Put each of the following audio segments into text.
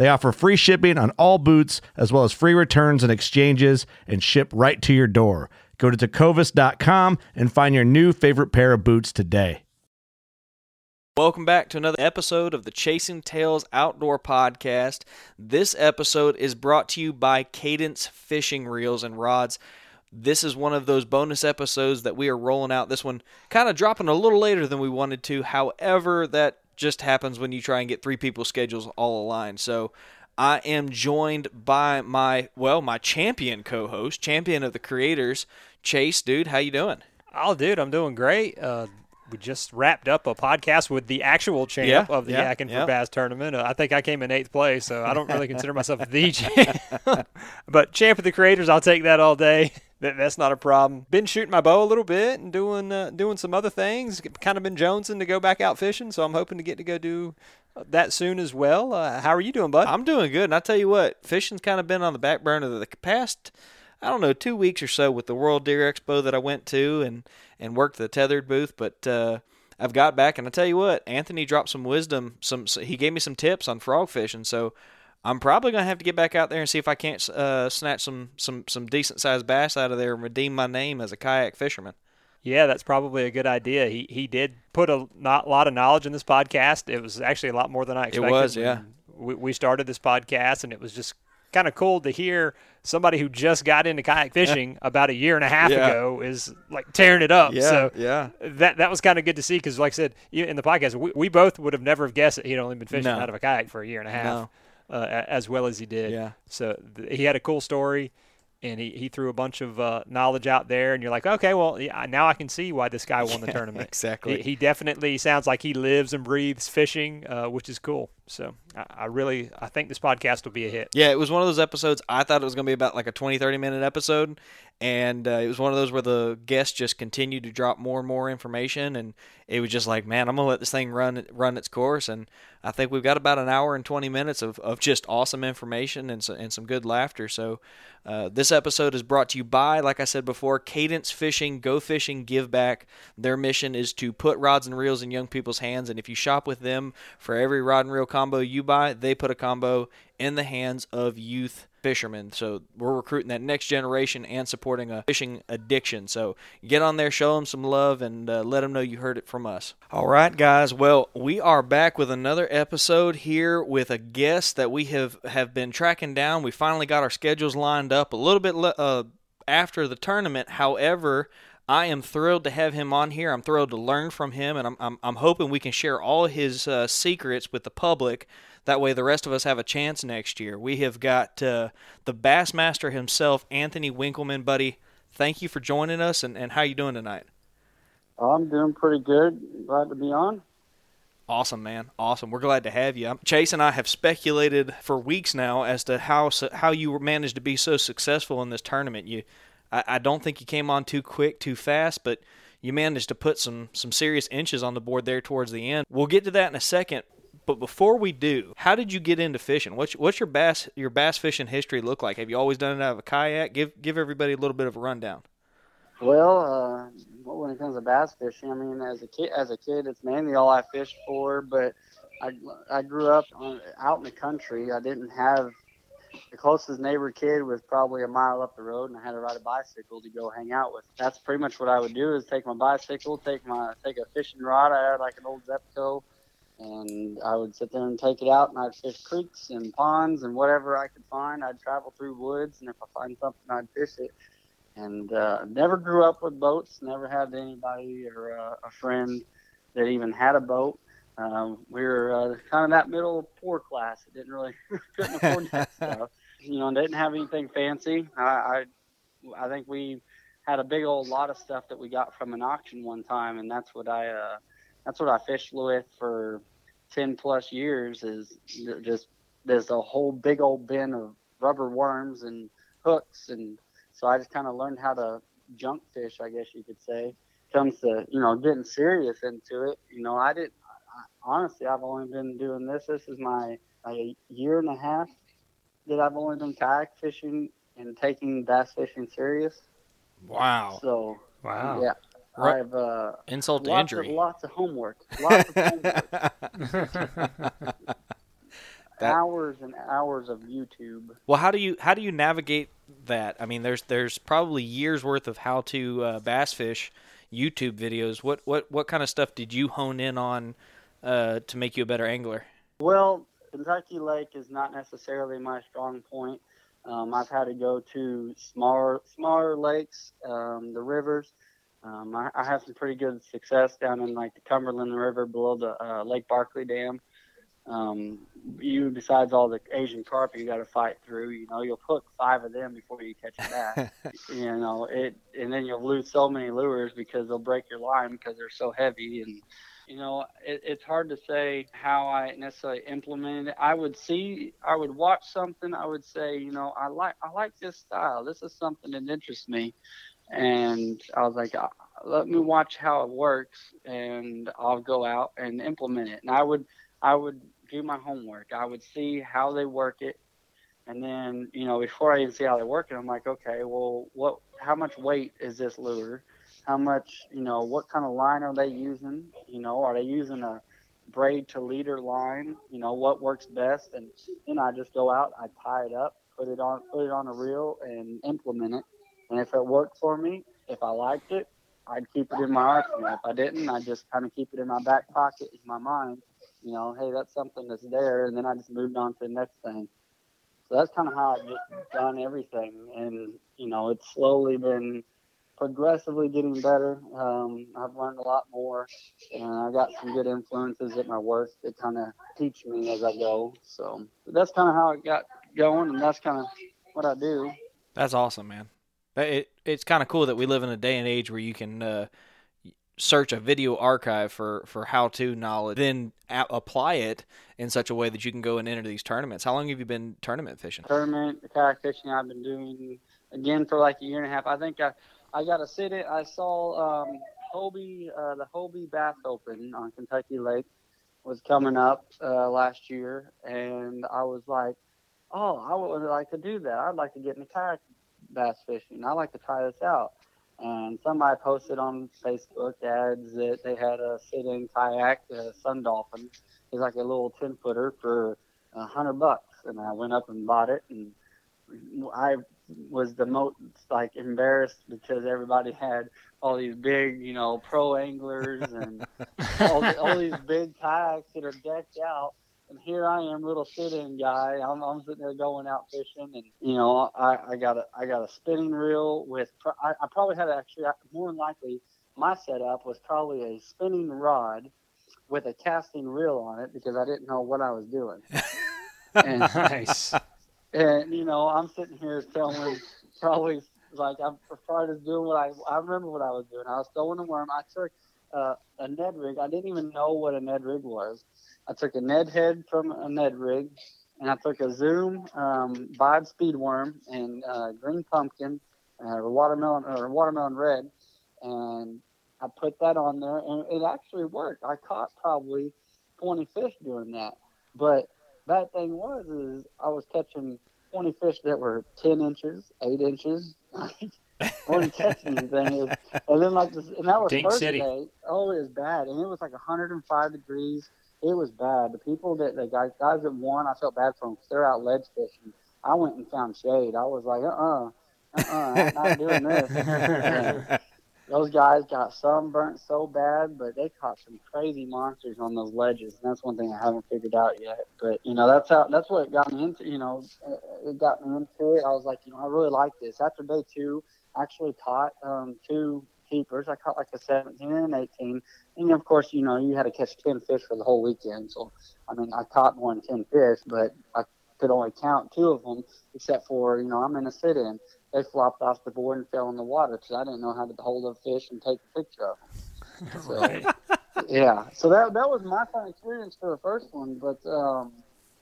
They offer free shipping on all boots, as well as free returns and exchanges, and ship right to your door. Go to tecovas.com and find your new favorite pair of boots today. Welcome back to another episode of the Chasing Tails Outdoor Podcast. This episode is brought to you by Cadence Fishing Reels and Rods. This is one of those bonus episodes that we are rolling out. This one kind of dropping a little later than we wanted to. However, that just happens when you try and get three people's schedules all aligned. So I am joined by my well, my champion co-host, champion of the creators, Chase. Dude, how you doing? Oh, dude, I'm doing great. Uh, we just wrapped up a podcast with the actual champ Yeah, of the yeah, Yakin yeah. for Bass tournament. Uh, I think I came in eighth place, so I don't really consider myself the champ. but champ of the creators, I'll take that all day. That, that's not a problem. Been shooting my bow a little bit and doing uh, doing some other things. Kind of been jonesing to go back out fishing, so I'm hoping to get to go do that soon as well. Uh, how are you doing, bud? I'm doing good, and I tell you what, fishing's kind of been on the back burner the past, I don't know, two weeks or so with the World Deer Expo that I went to and and worked the Tethrd booth. But uh, I've got back, and I tell you what, Anthony dropped some wisdom. Some he gave me some tips on frog fishing, so. I'm probably gonna have to get back out there and see if I can't uh, snatch some some some decent sized bass out of there and redeem my name as a kayak fisherman. Yeah, that's probably a good idea. He he did put a not, lot of knowledge in this podcast. It was actually a lot more than I expected. It was, yeah. We, we started this podcast, and it was just kind of cool to hear somebody who just got into kayak fishing about a year and a half Yeah. ago is like tearing it up. so yeah. that that was kind of good to see because, like I said in the podcast, we, we both would have never have guessed that he'd only been fishing No. out of a kayak for a year and a half, No. Uh, as well as he did. Yeah. So th- he had a cool story, and he, he threw a bunch of uh, knowledge out there, and you're like, okay, well, yeah, now I can see why this guy won the tournament. exactly. He, he definitely sounds like he lives and breathes fishing, uh, which is cool. So I, I really I think this podcast will be a hit. Yeah, it was one of those episodes. I thought it was going to be about like a 20, 30 minute episode. And uh, it was one of those where the guests just continued to drop more and more information. And it was just like, man, I'm to let this thing run run its course. And I think we've got about an hour and 20 minutes of, of just awesome information and, so, and some good laughter. So uh, this episode is brought to you by, like I said before, Cadence Fishing, Go Fishing, Give Back. Their mission is to put rods and reels in young people's hands. And if you shop with them for every rod and reel combo you buy, they put a combo in the hands of youth fishermen. So we're recruiting that next generation and supporting a fishing addiction. So get on there, show them some love, and uh, let them know you heard it from us. All right, guys. Well, we are back with another episode here with a guest that we have have been tracking down. We finally got our schedules lined up a little bit le- uh, after the tournament. However. I am thrilled to have him on here. I'm thrilled to learn from him, and I'm, I'm, I'm hoping we can share all his uh, secrets with the public. That way, the rest of us have a chance next year. We have got uh, the Bassmaster himself, Anthony Winkleman, buddy. Thank you for joining us, and, and how you doing tonight? I'm doing pretty good. Glad to be on. Awesome, man. Awesome. We're glad to have you. Chase and I have speculated for weeks now as to how how you managed to be so successful in this tournament. You, I, I don't think you came on too quick, too fast, but you managed to put some some serious inches on the board there towards the end. We'll get to that in a second. But before we do, how did you get into fishing? What's what's your bass your bass fishing history look like? Have you always done it out of a kayak? Give give everybody a little bit of a rundown. Well, uh, when it comes to bass fishing, I mean, as a kid, as a kid, it's mainly all I fished for. But I, I grew up on, out in the country. I didn't have the closest neighbor kid was probably a mile up the road, and I had to ride a bicycle to go hang out with. That's pretty much what I would do: is take my bicycle, take my take a fishing rod. I had like an old Zebco, and I would sit there and take it out, and I'd fish creeks and ponds and whatever I could find. I'd travel through woods, and if I find something, I'd fish it and uh, never grew up with boats. Never had anybody or uh, a friend that even had a boat. Um, we were uh, kind of that middle poor class. It didn't really couldn't afford that stuff. You know, didn't have anything fancy. I, I I think we had a big old lot of stuff that we got from an auction one time, and that's what I uh, that's what I fished with for ten plus years. Is just there's a whole big old bin of rubber worms and hooks and so I just kind of learned how to junk fish, I guess you could say. Comes to you know getting serious into it. You know, I didn't. I, honestly, I've only been doing this. This is my a year and a half that I've only been kayak fishing and taking bass fishing serious. Wow. So Wow. yeah, Right. I've uh, Insult to lots injury. of lots of homework, lots of homework, hours and hours of YouTube. Well, how do you how do you navigate that? I mean, there's there's probably years worth of how to uh, bass fish YouTube videos. What what what kind of stuff did you hone in on uh, to make you a better angler? Well, Kentucky Lake is not necessarily my strong point. Um, I've had to go to smaller smaller lakes, um, the rivers. Um, I, I have some pretty good success down in like the Cumberland River below the uh, Lake Barkley Dam. Um, you besides all the Asian carp you got to fight through. You know, you'll hook five of them before you catch a bass. you know it, and then you'll lose so many lures because they'll break your line because they're so heavy and you know, it, it's hard to say how I necessarily implemented it. I would see, I would watch something, I would say, you know, I like, I like this style. This is something that interests me, and I was like, uh, let me watch how it works, and I'll go out and implement it. And I would, I would do my homework. I would see how they work it, and then, you know, before I even see how they work it, I'm like, okay, well, what, how much weight is this lure? how much you know what kind of line are they using you know are they using a braid to leader line you know what works best and then i just go out i tie it up put it on put it on a reel and implement it and if it worked for me if i liked it i'd keep it in my arsenal if i didn't I'd just kind of keep it in my back pocket in my mind you know hey that's something that's there and then i just moved on to the next thing so that's kind of how i've just done everything and you know it's slowly been progressively getting better. Um, I've learned a lot more, and I got some good influences at my work that kind of teach me as I go. So that's kind of how it got going, and that's kind of what I do. That's awesome, man. It it's kind of cool that we live in a day and age where you can uh, search a video archive for for how to knowledge, then a- apply it in such a way that you can go and enter these tournaments. How long have you been tournament fishing? Tournament, kayak fishing I've been doing again for like a year and a half. I think I I got to sit it. I saw um, Hobie, uh, the Hobie Bass Open on Kentucky Lake was coming up uh, last year, and I was like, oh, I would like to do that. I'd like to get into kayak bass fishing. I'd like to try this out. And somebody posted on Facebook ads that they had a sit-in kayak, a Sun Dolphin. It's like a little 10 footer for a hundred bucks, and I went up and bought it, and I was the most like embarrassed because everybody had all these big, you know, pro anglers and all, all these big kayaks that are decked out. And here I am, little sit-in guy. I'm, I'm sitting there going out fishing, and you know, I, I got a I got a spinning reel with. I, I probably had actually more than likely my setup was probably a spinning rod with a casting reel on it because I didn't know what I was doing. and nice. and you know, I'm sitting here telling probably like I'm probably just doing what I I remember what I was doing. I was throwing a worm. I took uh, a Ned rig. I didn't even know what a Ned rig was. I took a Ned head from a Ned rig, and I took a Zoom um, Bod speed worm and uh, green pumpkin, uh, watermelon or watermelon red, and I put that on there, and it actually worked. I caught probably 20 fish doing that. But bad thing was is I was catching 20 fish that were 10 inches, 8 inches. I wasn't catching anything. And then like this, and that was Dink first City. day. Oh, it was bad, and it was like 105 degrees. It was bad. The people that the guys guys that won, I felt bad for them because they're out ledge fishing. I went and found shade. I was like, uh, uh-uh, uh, I'm not doing this. Those guys got sunburnt so bad, but they caught some crazy monsters on those ledges, and that's one thing I haven't figured out yet. But you know, that's how that's what got me into. You know, uh, it got me into it. I was like, you know, I really like this. After day two, I actually caught um, two keepers. I caught like a 17 and an 18, and of course, you know, you had to catch 10 fish for the whole weekend. So, I mean, I caught more than 10 fish, but I could only count two of them, except for you know, I'm in a sit-in they flopped off the board and fell in the water because I didn't know how to hold a fish and take a picture of them. So, yeah, so that that was my fun experience for the first one. But um,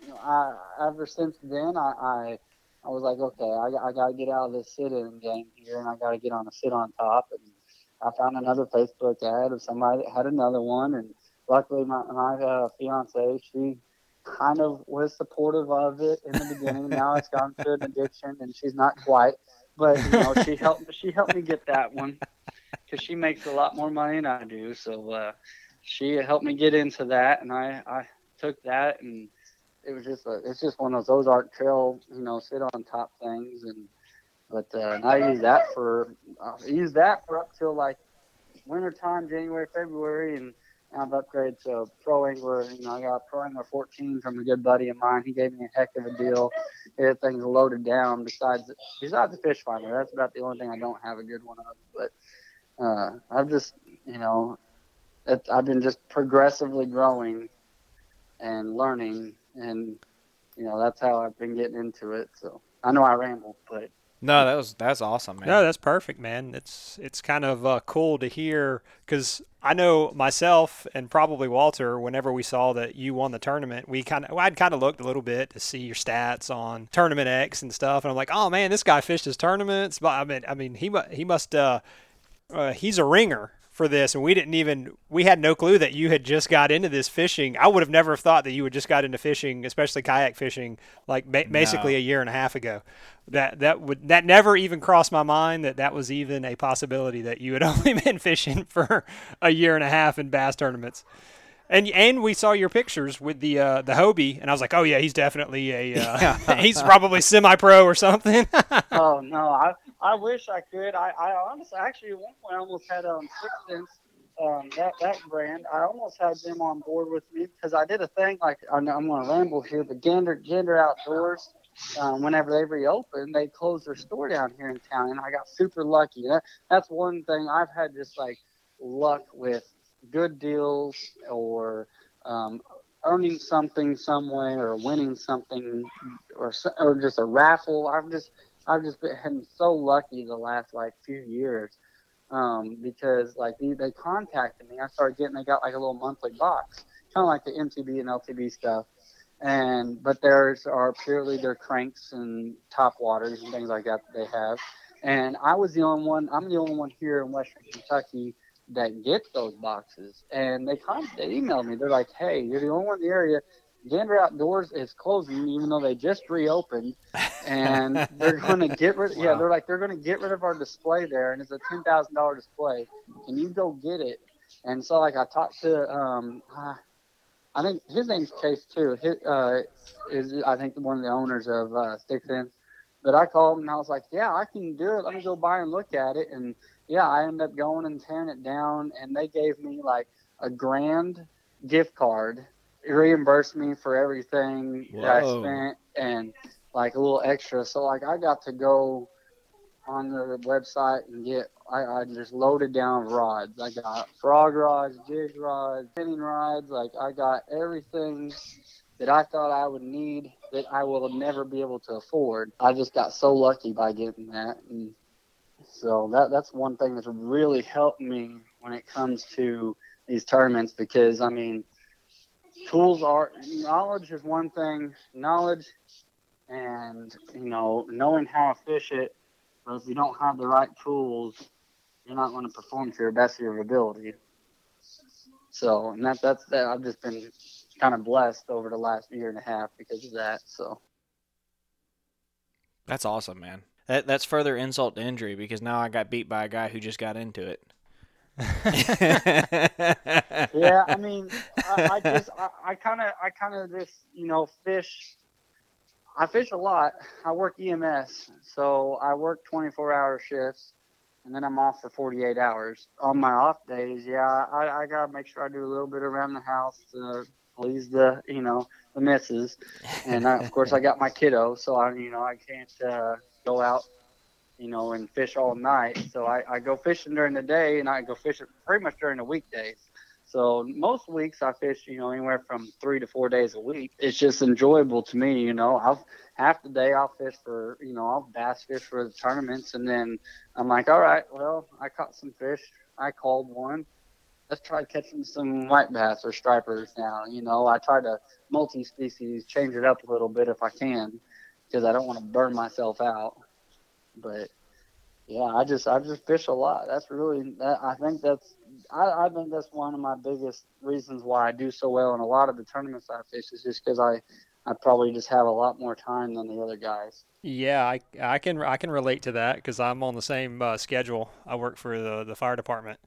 you know, I ever since then, I I, I was like, okay, I, I got to get out of this sit-in game here, and I got to get on a sit on top. And I found another Facebook ad of somebody that had another one, and luckily my my uh, fiance she kind of was supportive of it in the beginning. now it's gone to an addiction, and she's not quite but you know she helped she helped me get that one because she makes a lot more money than I do. So uh, she helped me get into that, and I I took that, and it was just a it's just one of those Ozark Trail you know sit on top things, and but uh, and I use that for I use that for up till like winter time, January, February, and. I've upgraded to pro angler. You know, I got a pro angler 14 from a good buddy of mine. He gave me a heck of a deal. Everything's loaded down. Besides, besides the fish finder, that's about the only thing I don't have a good one of. But uh, I've just, you know, it, I've been just progressively growing and learning, and you know, that's how I've been getting into it. So I know I ramble, but No, that was that's awesome, man. No, that's perfect, man. It's it's kind of uh, cool to hear because I know myself and probably Walter. Whenever we saw that you won the tournament, we kind of I'd kind of looked a little bit to see your stats on Tourney X and stuff, and I'm like, oh man, this guy fished his tournaments. But I mean, I mean, he he must uh, uh he's a ringer for this and we didn't even we had no clue that you had just got into this fishing. I would have never thought that you had just got into fishing especially kayak fishing like ba- basically a year and a half ago. That that would that never even crossed my mind that that was even a possibility that you had only been fishing for a year and a half in bass tournaments. And and we saw your pictures with the uh, the Hobie, and I was like, oh yeah, he's definitely a uh, he's probably semi pro or something. oh no, I I wish I could. I, I honestly, actually, at one point, I almost had um Six Sense, um that that brand. I almost had them on board with me because I did a thing like I know I'm going to ramble here, but Gander Gander Outdoors. Um, whenever they reopened, they closed their store down here in town, and I got super lucky. That, that's one thing I've had just like luck with good deals or um, earning something some way or winning something or or just a raffle. I've just I've just been so lucky the last like few years um, because like they, they contacted me. I started getting they got like a little monthly box, kind of like the MTB and LTB stuff. And but theirs are purely their cranks and top waters and things like that that they have. And I was the only one. I'm the only one here in Western Kentucky that gets those boxes. And they con- they emailed me. They're like, "Hey, you're the only one in the area. Gander Outdoors is closing, even though they just reopened, and they're going to get rid. Yeah, they're like they're going to get rid of our display there, and it's a ten thousand dollar display. Can you go get it? And so like I talked to um, uh, I think his name's Chase too. His, uh, is I think one of the owners of uh, Six Sense. But I called him and I was like, yeah, I can do it. Let me go by and look at it. And yeah, I ended up going and tearing it down, and they gave me like a grand gift card, reimbursed me for everything that I spent, and like a little extra. So like I got to go on the website and get. I, I just loaded down rods. I got frog rods, jig rods, spinning rods. Like I got everything that I thought I would need that I will never be able to afford. I just got so lucky by getting that, and so that that's one thing that's really helped me when it comes to these tournaments because I mean, tools are knowledge is one thing, knowledge, and you know knowing how to fish it. But if you don't have the right tools, you're not going to perform to your best of your ability. So, and that that's that. I've just been kind of blessed over the last year and a half because of that. So That's awesome, man. That that's further insult to injury because now I got beat by a guy who just got into it. yeah, I mean, I, I just, I kind of, I kind of just, you know, fish. I fish a lot. I work EMS, so I work 24-hour shifts, and then I'm off for 48 hours. On my off days, yeah, I, I gotta make sure I do a little bit around the house to please the, you know, the misses, and I, of course I got my kiddo, so I, you know, I can't uh, go out you know, and fish all night. So I, I go fishing during the day and I go fishing pretty much during the weekdays. So most weeks I fish, you know, anywhere from three to four days a week. It's just enjoyable to me, you know. I'll half the day I'll fish for, you know, I'll bass fish for the tournaments, and then I'm like, all right, well, I caught some fish. I called one. Let's try catching some white bass or stripers now. You know, I try to multi-species, change it up a little bit if I can, because I don't want to burn myself out. But yeah, I just I just fish a lot. That's really that, I think that's I, I think that's one of my biggest reasons why I do so well in a lot of the tournaments I fish is just because I I probably just have a lot more time than the other guys. Yeah, I, I can I can relate to that because I'm on the same uh, schedule. I work for the the fire department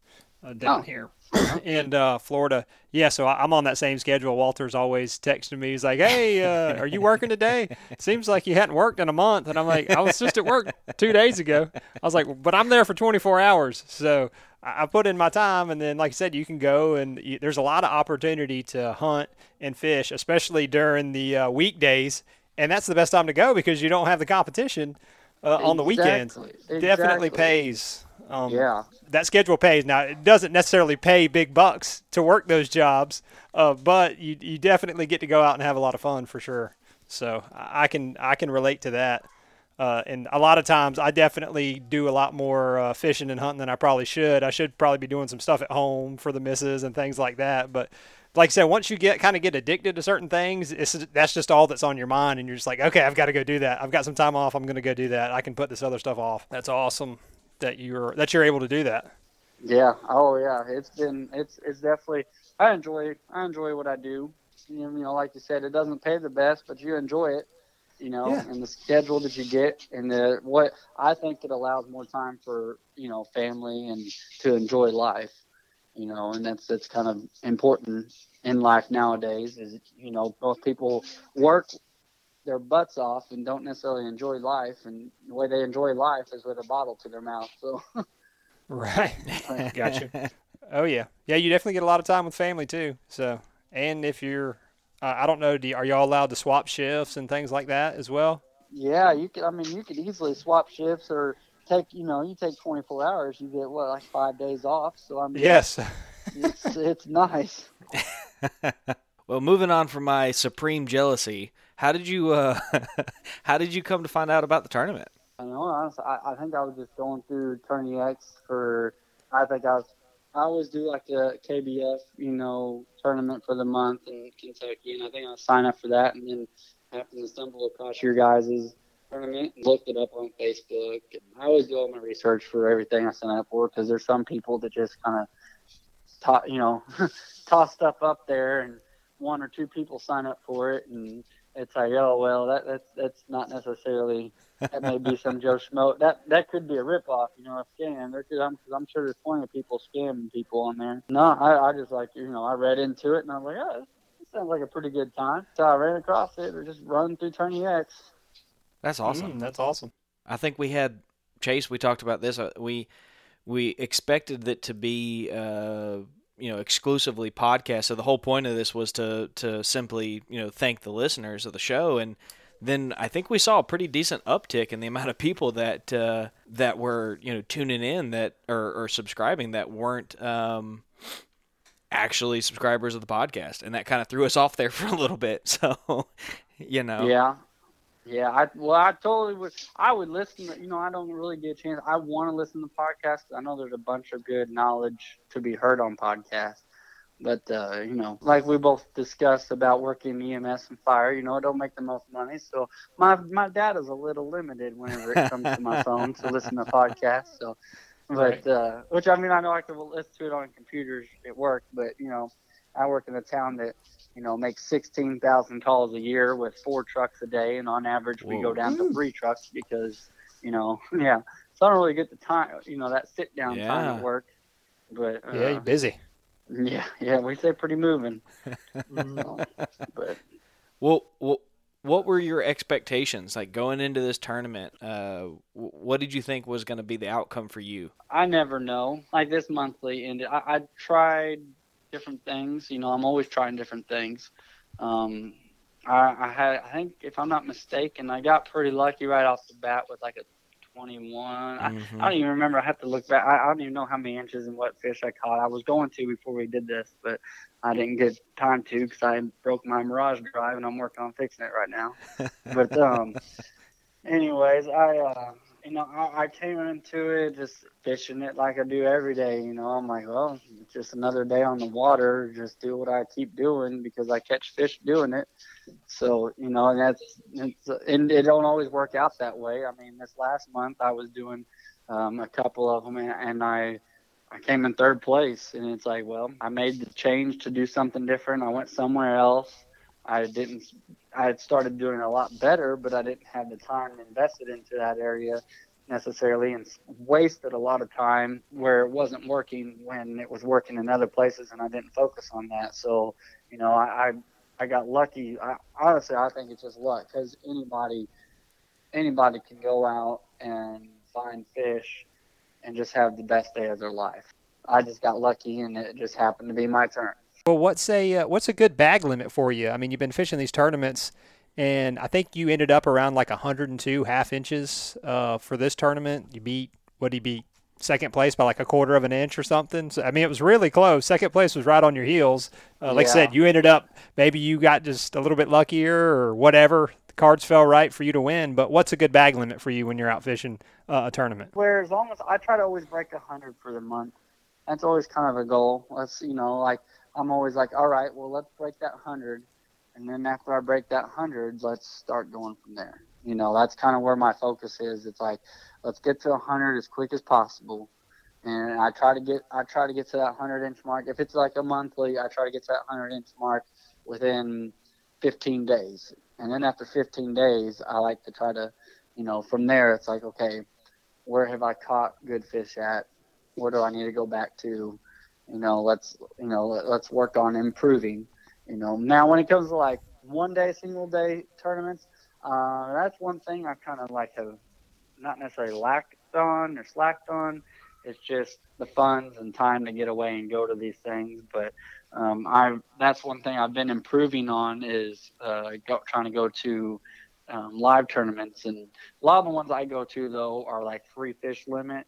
uh, down Oh. here in uh, Florida. Yeah, so I, I'm on that same schedule. Walter's always texting me. He's like, "Hey, uh, are you working today? Seems like you hadn't worked in a month." And I'm like, "I was just at work two days ago." I was like, "But I'm there for 24 hours, so I I put in my time." And then, like I said, you can go and you, there's a lot of opportunity to hunt and fish, especially during the uh, weekdays. And that's the best time to go because you don't have the competition uh, on the weekends. Exactly, Definitely pays. Um, Yeah. that schedule pays. Now it doesn't necessarily pay big bucks to work those jobs, uh, but you you definitely get to go out and have a lot of fun for sure. So I I can I can relate to that. Uh, and a lot of times I definitely do a lot more uh, fishing and hunting than I probably should. I should probably be doing some stuff at home for the misses and things like that. But like I said, once you get kind of get addicted to certain things, it's, that's just all that's on your mind, and you're just like, okay, I've got to go do that. I've got some time off. I'm going to go do that. I can put this other stuff off. That's awesome that you're that you're able to do that. Yeah. Oh yeah. It's been it's it's definitely I enjoy I enjoy what I do. You know, like you said, it doesn't pay the best, but you enjoy it. You know, Yeah. and the schedule that you get, and the what I think it allows more time for you know family and to enjoy life. You know, and that's that's kind of important in life nowadays. Is you know most people work their butts off and don't necessarily enjoy life, and the way they enjoy life is with a bottle to their mouth. So. Right. gotcha. Oh yeah, yeah. You definitely get a lot of time with family too. So, and if you're, uh, I don't know, do you, are y'all allowed to swap shifts and things like that as well? Yeah, you could. I mean, you could easily swap shifts or take. You know, you take 24 hours, you get what like five days off. So I mean, Yes. it's it's nice. Well, moving on from my supreme jealousy, how did you uh, how did you come to find out about the tournament? I know. Honestly, I, I think I was just going through Tourney X for. I think I was. I always do like the KBF, you know, tournament for the month in Kentucky, and I think I signed up for that, and then happened to stumble across your guys's tournament and looked it up on Facebook. And I always do all my research for everything I sign up for because there's some people that just kind of, to, you know, toss stuff up there, and one or two people sign up for it, and it's like, oh well, that that's that's not necessarily that may be some Joe Schmo. That that could be a ripoff, you know, a scam. There could, I'm, cause I'm sure there's plenty of people scamming people on there. No, I, I just like, you know, I read into it and I was like, oh, this, this sounds like a pretty good time. So I ran across it or just run through Tourney X. That's awesome. Mm, that's awesome. I think we had Chase. We talked about this. Uh, we we expected it to be uh, you know exclusively podcast. So the whole point of this was to to simply you know thank the listeners of the show, and then I think we saw a pretty decent uptick in the amount of people that uh, that were you know tuning in that or, or subscribing that weren't. Um, actually subscribers of the podcast and that kind of threw us off there for a little bit so you know Yeah. Yeah, I well, I totally would. I would listen. To, you know, I don't really get a chance. I want to listen to podcasts. I know there's a bunch of good knowledge to be heard on podcasts, but uh, you know, like we both discussed about working EMS and fire, you know, I don't make the most money, so my my data's a little limited whenever it comes to my phone to listen to podcasts. So, but Right. uh, which I mean, I know I can listen to it on computers at work, but you know, I work in a town that you know, make 16,000 calls a year with four trucks a day. And on average, we go down to three trucks because, you know, yeah. So I don't really get the time, you know, that sit down time at work. But uh, Yeah, you're busy. yeah, yeah, we say pretty moving. So, but Well, well, what were your expectations like going into this tournament? Uh, what did you think was going to be the outcome for you? I never know. Like this monthly ended, I, I tried different things. You know, I'm always trying different things. Um, I, I had, I think, if I'm not mistaken, I got pretty lucky right off the bat with like a 21. I, Mhm. I don't even remember. I have to look back. I, I don't even know how many inches and what fish I caught. I was going to before we did this, but I didn't get time to because I broke my Mirage drive and I'm working on fixing it right now. but um, anyways, I uh, you know I, I came into it just fishing it like I do every day. You know, I'm like, well, it's just another day on the water. Just do what I keep doing because I catch fish doing it. So you know, and that's it's, and it don't always work out that way. I mean, this last month I was doing um, a couple of them, and, and I I came in third place, and it's like, well, I made the change to do something different. I went somewhere else. I didn't. I had started doing a lot better, but I didn't have the time invested into that area necessarily, and wasted a lot of time where it wasn't working when it was working in other places, and I didn't focus on that. So, you know, I I, I got lucky. I, honestly, I think it's just luck because anybody anybody can go out and find fish and just have the best day of their life. I just got lucky, and it just happened to be my turn. Well, what's a uh, what's a good bag limit for you? I mean, you've been fishing these tournaments, and I think you ended up around like 102 half inches uh, for this tournament. You beat what did you beat? Second place by like a quarter of an inch or something. So I mean, it was really close. Second place was right on your heels. Uh, like I said, you ended up maybe you got just a little bit luckier or whatever. The cards fell right for you to win. But what's a good bag limit for you when you're out fishing uh, a tournament? Where as long as I try to always break a hundred for the month, that's always kind of a goal. Let's you know, like I'm always like, all right, well let's break that hundred, and then after I break that hundred, let's start going from there. You know, that's kind of where my focus is. It's like, let's get to a hundred as quick as possible, and I try to get I try to get to that hundred inch mark. If it's like a monthly, I try to get to that hundred inch mark within 15 days, and then after 15 days, I like to try to, you know, from there it's like, okay, where have I caught good fish at? Where do I need to go back to? You know, let's you know let, let's work on improving. You know, now when it comes to like one day, single day tournaments, uh, that's one thing I kind of like have not necessarily lacked on or slacked on. It's just the funds and time to get away and go to these things. But um, I that's one thing I've been improving on is uh, go, trying to go to um, live tournaments and a lot of the ones I go to though are like free fish limit.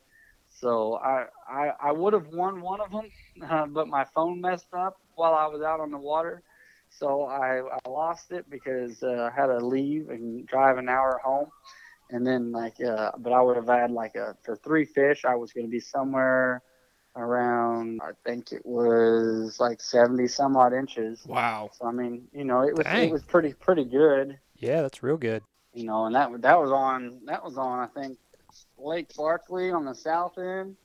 So I I, I would have won one of them, uh, but my phone messed up while I was out on the water. So I, I lost it because uh, I had to leave and drive an hour home. And then like, uh, but I would have had like a for three fish. I was going to be somewhere around. I think it was like seventy some odd inches. Wow. So I mean, you know, it was Dang. it was pretty pretty good Yeah, that's real good. you know, and that that was on that was on I think Lake Barkley on the south end.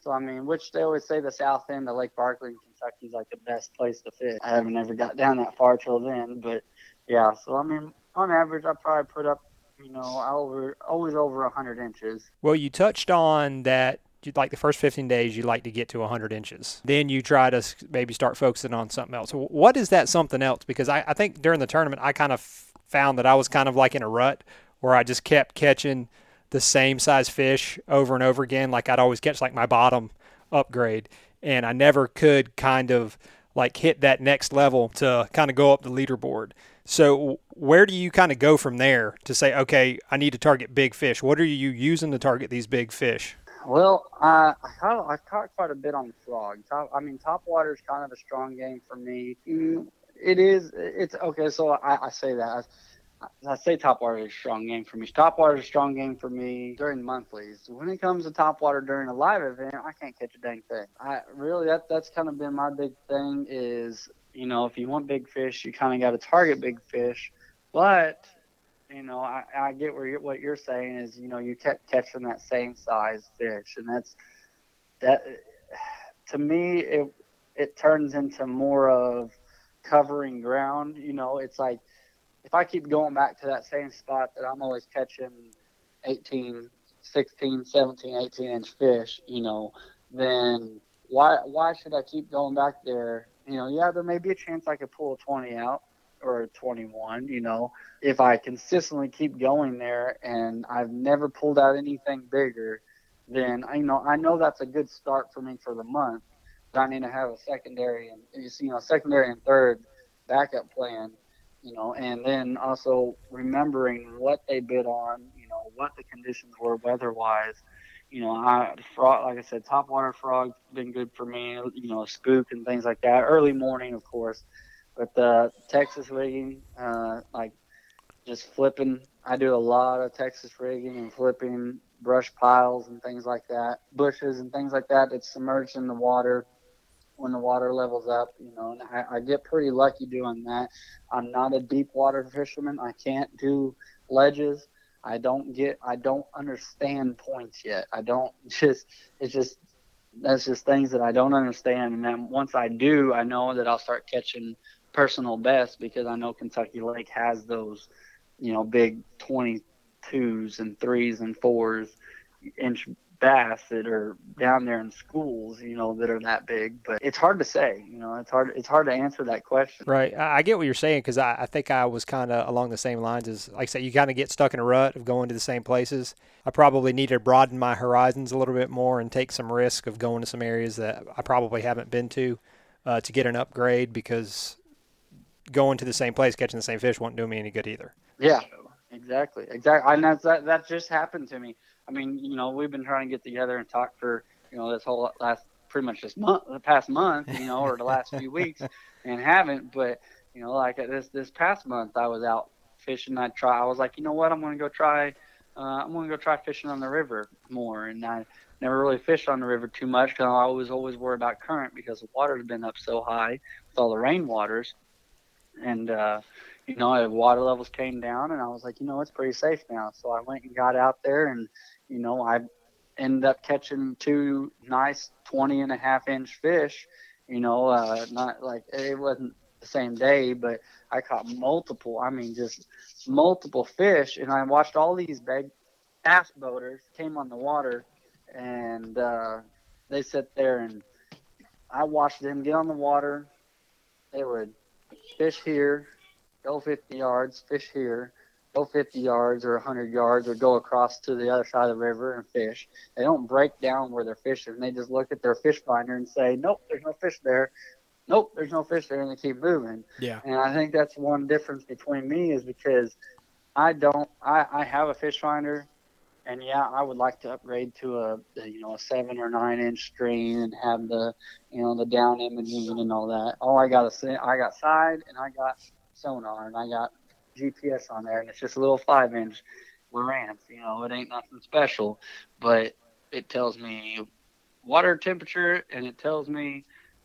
So I mean, which they always say the south end of Lake Barkley in Kentucky is like the best place to fish. I haven't ever got down that far till then, but yeah. So I mean, on average, I probably put up, you know, over always over a hundred inches. Well, you touched on that. You like the first 15 days, you like to get to 100 inches. Then you try to maybe start focusing on something else. What is that something else? Because I, I think during the tournament, I kind of found that I was kind of like in a rut where I just kept catching the same size fish over and over again. Like I'd always catch like my bottom upgrade, and I never could kind of like hit that next level to kind of go up the leaderboard. So where do you kind of go from there to say, okay, I need to target big fish? What are you using to target these big fish? Well, I I caught, I caught quite a bit on frog. Top, I mean, top water is kind of a strong game for me. Mm, It is. It's okay. So I, I say that. I, say top water is a strong game for me. Top water is a strong game for me during monthlies. When it comes to top water during a live event, I can't catch a dang thing. I really that that's kind of been my big thing. Is you know if you want big fish, you kind of got to target big fish, but you know, I, I get where you're, what you're saying is, you know, you kept catching that same size fish, and that's that. To me, it it turns into more of covering ground. You know, it's like if I keep going back to that same spot that I'm always catching 18, 16, 17, 18 inch fish, you know, then why why should I keep going back there? You know, yeah, there may be a chance I could pull a 20 out or a 21, you know, if I consistently keep going there and I've never pulled out anything bigger, then I you know I know that's a good start for me for the month. But I need to have a secondary and you know secondary and third backup plan, you know, and then also remembering what they bid on, you know, what the conditions were weather-wise. You know, I frog, like I said, topwater frog's been good for me. You know, spook and things like that. Early morning, of course, but the Texas rigging, uh, like just flipping. I do a lot of Texas rigging and flipping brush piles and things like that, bushes and things like that. It's submerged in the water when the water levels up, you know, and I, I get pretty lucky doing that. I'm not a deep water fisherman. I can't do ledges. I don't get, I don't understand points yet. I don't just, it's just, that's just things that I don't understand. And then once I do, I know that I'll start catching personal best because I know Kentucky Lake has those, you know, big 22s and threes and fours inch bass that are down there in schools, you know, that are that big. But it's hard to say, you know, it's hard it's hard to answer that question. Right. I get what you're saying because I, I think I was kind of along the same lines as, like I said, you kind of get stuck in a rut of going to the same places. I probably need to broaden my horizons a little bit more and take some risk of going to some areas that I probably haven't been to uh, to get an upgrade because going to the same place catching the same fish won't do me any good either. Yeah, exactly, exactly. And that's, that that just happened to me. I mean, you know, we've been trying to get together and talk for you know this whole last pretty much this month, the past month, you know, or the last few weeks, and haven't. But you know, like this this past month, I was out fishing. I try. I was like, you know what? I'm going to go try. Uh, I'm going to go try fishing on the river more. And I never really fished on the river too much because I was always worried about current because the water's been up so high with all the rain waters. And uh, you know, water levels came down, and I was like, you know, it's pretty safe now. So I went and got out there, and you know, I ended up catching two nice 20 and a half inch fish. You know, uh, not like it wasn't the same day, but I caught multiple. I mean, just multiple fish, and I watched all these big bass boaters came on the water, and uh, they sit there, and I watched them get on the water. They would fish here, go 50 yards, fish here, go 50 yards or 100 yards, or go across to the other side of the river and fish. They don't break down where they're fishing. They just look at their fish finder and say, "Nope, there's no fish there." Nope, there's no fish there, and they keep moving. Yeah. And I think that's one difference between me is because I don't. I I have a fish finder, and yeah, I would like to upgrade to a, a you know a seven or nine inch screen and have the you know the down imaging and all that. All I got is I got side and I got sonar and I got GPS on there, and it's just a little five inch Lowrance. You know, it ain't nothing special, but it tells me water temperature and it tells me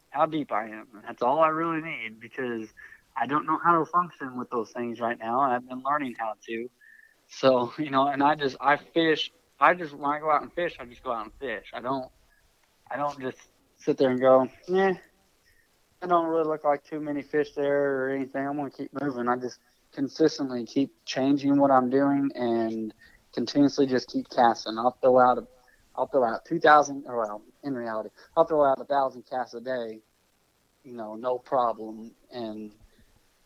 how deep I am. And that's all I really need because I don't know how to function with those things right now, and I've been learning how to. So you know, and I just I fish. I just when I go out and fish, I just go out and fish. I don't. I don't just sit there and go, yeah. I don't really look like too many fish there or anything. I'm gonna keep moving. I just consistently keep changing what I'm doing and continuously just keep casting. I'll throw out a, I'll throw out two thousand. Or well, in reality, I'll throw out a thousand casts a day. You know, no problem. And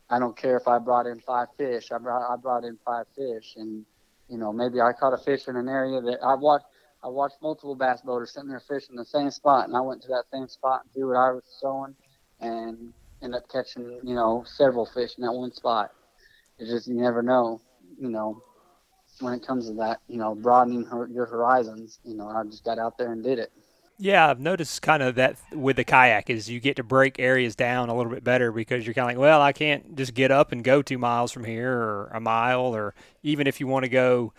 I don't care if I brought in five fish. I brought I brought in five fish, and you know maybe I caught a fish in an area that I watched. I watched multiple bass boaters sitting there fishing the same spot, and I went to that same spot and threw what I was throwing, and ended up catching you know several fish in that one spot. It's just you never know, you know, when it comes to that, you know, broadening her, your horizons. You know, I just got out there and did it. Yeah, I've noticed kind of that with the kayak is you get to break areas down a little bit better because you're kind of like, well, I can't just get up and go two miles from here or a mile, or even if you want to go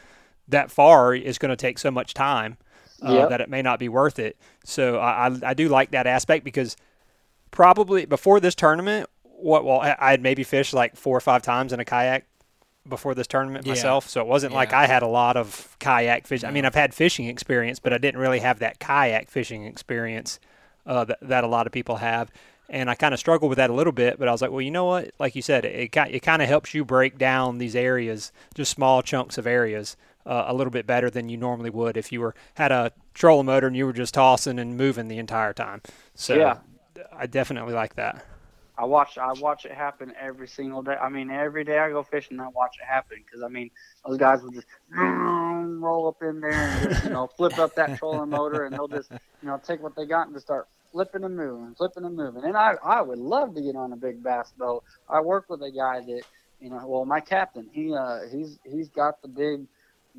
that far, it's going to take so much time uh, yep. that it may not be worth it. So I, I, I do like that aspect because probably before this tournament, what well I had maybe fished like four or five times in a kayak before this tournament yeah. myself, so it wasn't yeah. like I had a lot of kayak fishing. No. I mean, I've had fishing experience, but I didn't really have that kayak fishing experience uh, that that a lot of people have. and I kind of struggled with that a little bit. But I was like, well, you know what? Like you said, it it, kind of helps you break down these areas, just small chunks of areas, uh, a little bit better than you normally would if you were had a trolling motor and you were just tossing and moving the entire time. So Yeah. I definitely like that. I watch I watch it happen every single day. I mean, every day I go fishing, I watch it happen because I mean, those guys will just roll up in there and just, you know flip up that trolling motor, and they'll just you know take what they got and just start flipping and moving, flipping and moving. And I I would love to get on a big bass boat. I work with a guy that you know, well, my captain, he uh he's he's got the big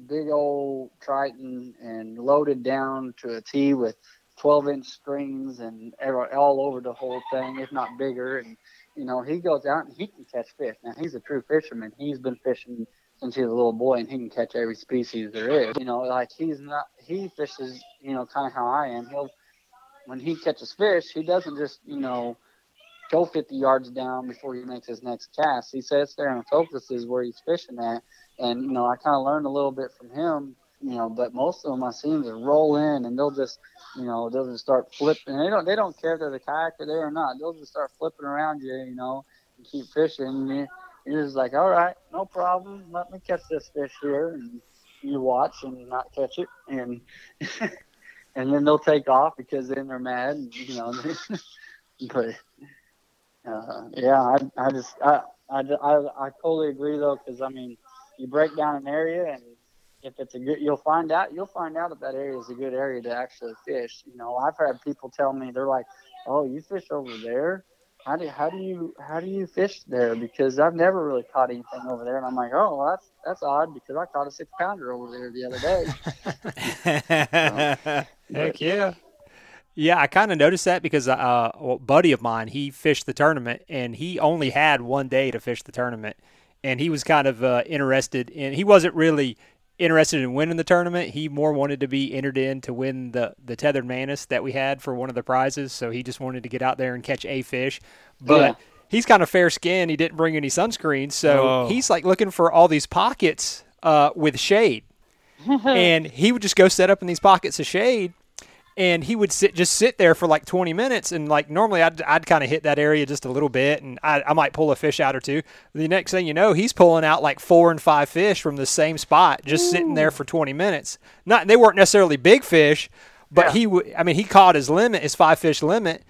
big old Triton and loaded down to a T with 12 inch strings and all over the whole thing, if not bigger. And, you know, he goes out and he can catch fish. Now, he's a true fisherman. He's been fishing since he was a little boy and he can catch every species there is. You know, like he's not, he fishes, you know, kind of how I am. He'll, when he catches fish, he doesn't just, you know, go 50 yards down before he makes his next cast. He sits there and focuses where he's fishing at. And, you know, I kind of learned a little bit from him, you know, but most of them I see them roll in and they'll just, you know, they'll just start flipping. They don't, they don't care if there's a kayaker there or not. They'll just start flipping around you, you know, and keep fishing. And you- you're just like, all right, no problem. Let me catch this fish here. And you watch and not catch it. And, and then they'll take off because then they're mad, and, you know, but, uh, yeah, I, I just, I, I, I, I totally agree though, because I mean, you break down an area and if it's a good, you'll find out, you'll find out if that area is a good area to actually fish. You know, I've had people tell me, they're like, oh, you fish over there? How do, how do you, how do you fish there? Because I've never really caught anything over there. And I'm like, oh, well, that's, that's odd because I caught a six pounder over there the other day. Heck yeah. Yeah, I kind of noticed that because uh, a buddy of mine, he fished the tournament and he only had one day to fish the tournament. And he was kind of uh, interested in, he wasn't really interested in winning the tournament. He more wanted to be entered in to win the, the Tethrd mantis that we had for one of the prizes. So he just wanted to get out there and catch a fish. But Yeah. he's kind of fair skinned. He didn't bring any sunscreen. So Oh. he's like looking for all these pockets uh, with shade. and he would just go set up in these pockets of shade and he would sit just sit there for like 20 minutes and like normally i'd, I'd kind of hit that area just a little bit and I, I might pull a fish out or two the next thing you know he's pulling out like four and five fish from the same spot just sitting there for 20 minutes not they weren't necessarily big fish but Yeah. he would i mean he caught his limit his five fish limit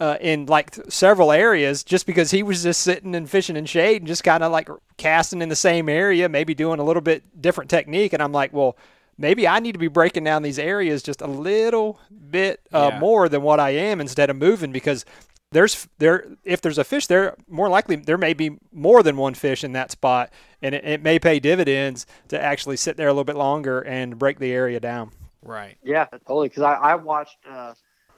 uh, in like th- several areas just because he was just sitting and fishing in shade and just kind of like casting in the same area, maybe doing a little bit different technique. And I'm like, well, maybe I need to be breaking down these areas just a little bit uh, Yeah. more than what I am instead of moving because there's there if there's a fish there more likely there may be more than one fish in that spot and it, it may pay dividends to actually sit there a little bit longer and break the area down Right. Yeah, totally. Because I, I watched, uh,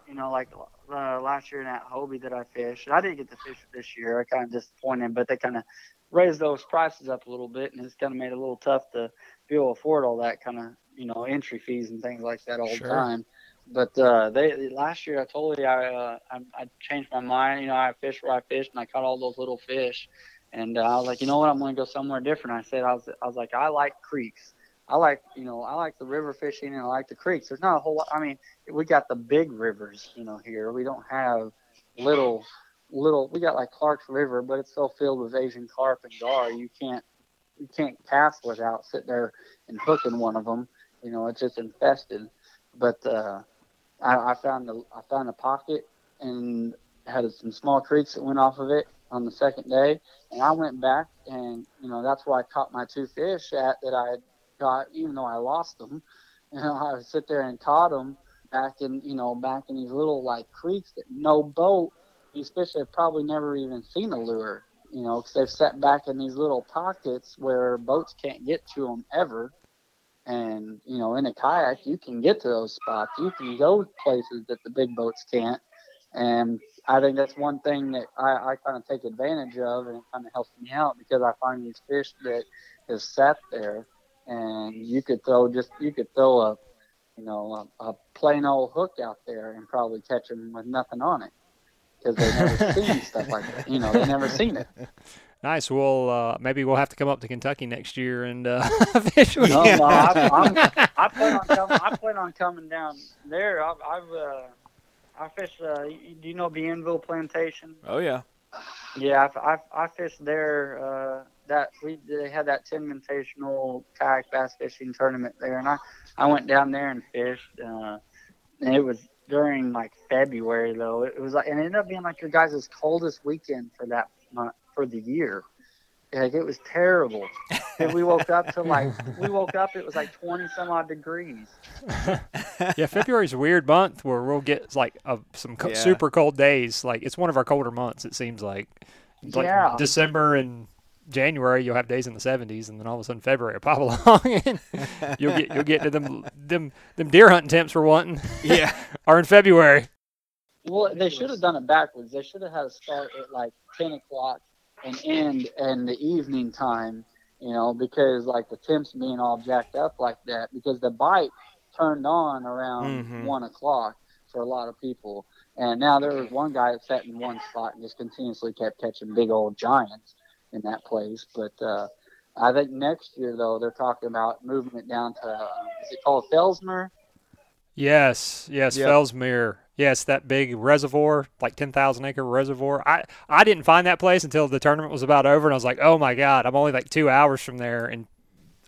you know, like uh, last year in that Hobie that I fished. I didn't get to fish this year. I kind of disappointed, but they kind of raised those prices up a little bit, and it's kind of made it a little tough to be able to afford all that kind of, you know, entry fees and things like that all Sure. the time. But uh, they last year, I told you I, uh, I I changed my mind. You know, I fished where I fished, and I caught all those little fish. And uh, I was like, you know what? I'm going to go somewhere different. I said, I was, I was like, I like creeks. I like, you know, I like the river fishing and I like the creeks. There's not a whole lot. I mean, we got the big rivers, you know, here. We don't have little, little. We got like Clark's River, but it's so filled with Asian carp and gar. You can't, you can't cast without sitting there and hooking one of them. You know, it's just infested. But uh, I, I found a, I found a pocket and had some small creeks that went off of it on the second day, and I went back and you know that's where I caught my two fish at that I had got, even though I lost them. You know, I would sit there and caught them back in you know back in these little like creeks that no boat, these fish have probably never even seen a lure. You know, because they've sat back in these little pockets where boats can't get to them ever. And you know, in a kayak, you can get to those spots. You can go places that the big boats can't. And I think that's one thing that I, I kind of take advantage of, and it kind of helps me out because I find these fish that have sat there, and you could throw just you could throw a, you know, a, a plain old hook out there and probably catch them with nothing on it because they've never seen stuff like that. You know, they've never seen it. nice well uh, maybe we'll have to come up to kentucky next year and uh, fish with No, you. no, I, I'm, I plan on coming. I plan on coming down there. I've, I've uh, I fish. Uh, do you know Bienville Plantation? Oh yeah. Yeah, I, I, I fished there. Uh, that we they had that Tin Invitational kayak bass fishing tournament there, and I I went down there and fished. Uh, and it was during like February though. It was like, and it ended up being like your guys' coldest weekend for that month for the year. Like it was terrible. and we woke up to like we woke up. It was like twenty some odd degrees. yeah, February's a weird month where we'll get like a, some co- Yeah. super cold days. Like it's one of our colder months. It seems like. Like Yeah. December and January, you'll have days in the 70s, and then all of a sudden February will pop along, and you'll get you'll get to them them them deer hunting temps we're wanting Yeah. are in February. Well, they should have done it backwards. They should have had a start at like ten o'clock and end in the evening time. You know, because like the temps being all jacked up like that, because the bite turned on around Mhm. one o'clock for a lot of people. And now there was one guy that sat in one spot and just continuously kept catching big old giants in that place. But uh, I think next year though they're talking about moving it down to uh, is it called Fellsmere? Yes, yes, Yep. Fellsmere. Yes, that big reservoir, like 10,000 acre reservoir. I, I didn't find that place until the tournament was about over, and I was like, oh my God, I'm only like two hours from there. And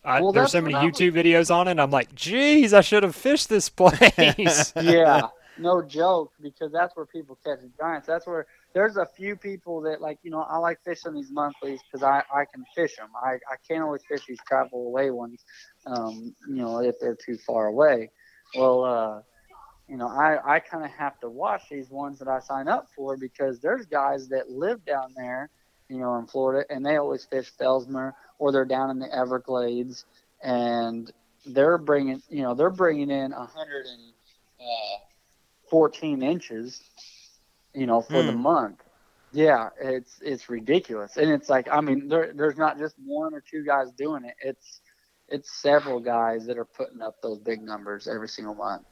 I, Well, there's so many I was- YouTube videos on it. And I'm like, geez, I should have fished this place. yeah, no joke, because that's where people catch the giants. That's where there's a few people that like, you know, I like fishing these monthlies because I I can fish them. I I can't always fish these travel away ones, um, you know, if they're too far away. Well, uh, you know, I I kind of have to watch these ones that I sign up for because there's guys that live down there, you know, in Florida, and they always fish Fellsmere or they're down in the Everglades, and they're bringing, you know, they're bringing in a hundred and uh, 14 inches, you know, for the Hmm. month. Yeah, it's it's ridiculous, and it's like I mean, there there's not just one or two guys doing it. It's it's several guys that are putting up those big numbers every single month.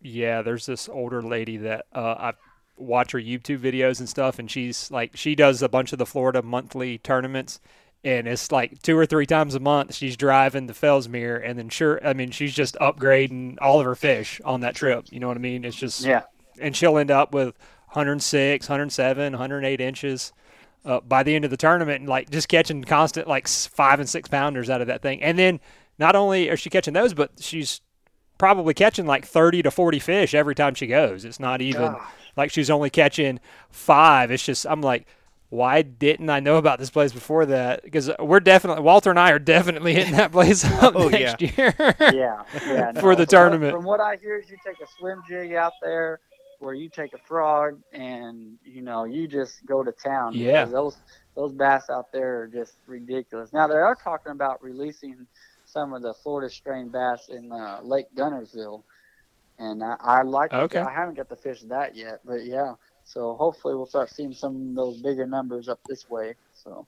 Yeah, there's this older lady that uh, I watch her YouTube videos and stuff, and she's like, she does a bunch of the Florida monthly tournaments, and it's like two or three times a month she's driving to Fellsmere, and then sure, I mean, she's just upgrading all of her fish on that trip. You know what I mean? It's just, Yeah, and she'll end up with 106, 107, 108 inches. Uh, by the end of the tournament, and like just catching constant like five and six pounders out of that thing, and then not only is she catching those, but she's probably catching like 30 to 40 fish every time she goes. It's not even Gosh. like she's only catching five. It's just, I'm like, why didn't I know about this place before that? Because we're definitely, Walter and I are definitely hitting that place up Oh, next year. yeah, yeah. For the tournament. from what I hear, is you take a swim jig out there, where you take a frog, and you know you just go to town. Yeah. those those bass out there are just ridiculous. Now they are talking about releasing some of the Florida strain bass in uh, Lake Guntersville, and I, I like. Okay. I haven't got to fish that yet, but yeah. So hopefully we'll start seeing some of those bigger numbers up this way. So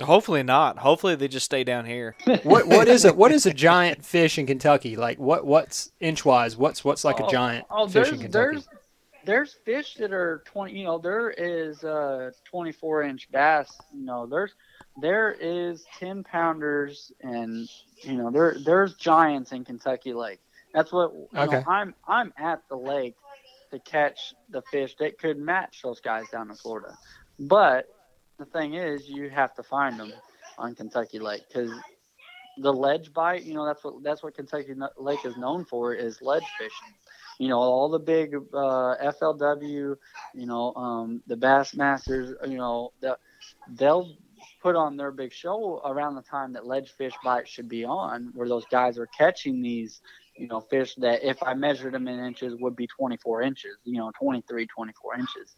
Hopefully not. Hopefully they just stay down here. what what is it? What is a giant fish in Kentucky? Like what what's inch wise? What's what's like a Oh, giant oh, fish there's, in Kentucky? There's there's fish that are twenty. You know, there is uh 24 inch bass. You know, there's there is 10 pounders, and you know there there's giants in Kentucky Lake. That's what. You know, Okay. I'm I'm at the lake to catch the fish that could match those guys down in Florida, but the thing is, you have to find them on Kentucky Lake because the ledge bite. You know, that's what that's what Kentucky Lake is known for is ledge fishing. You know, all the big uh, FLW, you know, um, the Bassmasters. You know, the, they'll put on their big show around the time that ledge fish bites should be on, where those guys are catching these. You know, fish that if I measured them in inches would be 24 inches. You know, 23, 24 inches.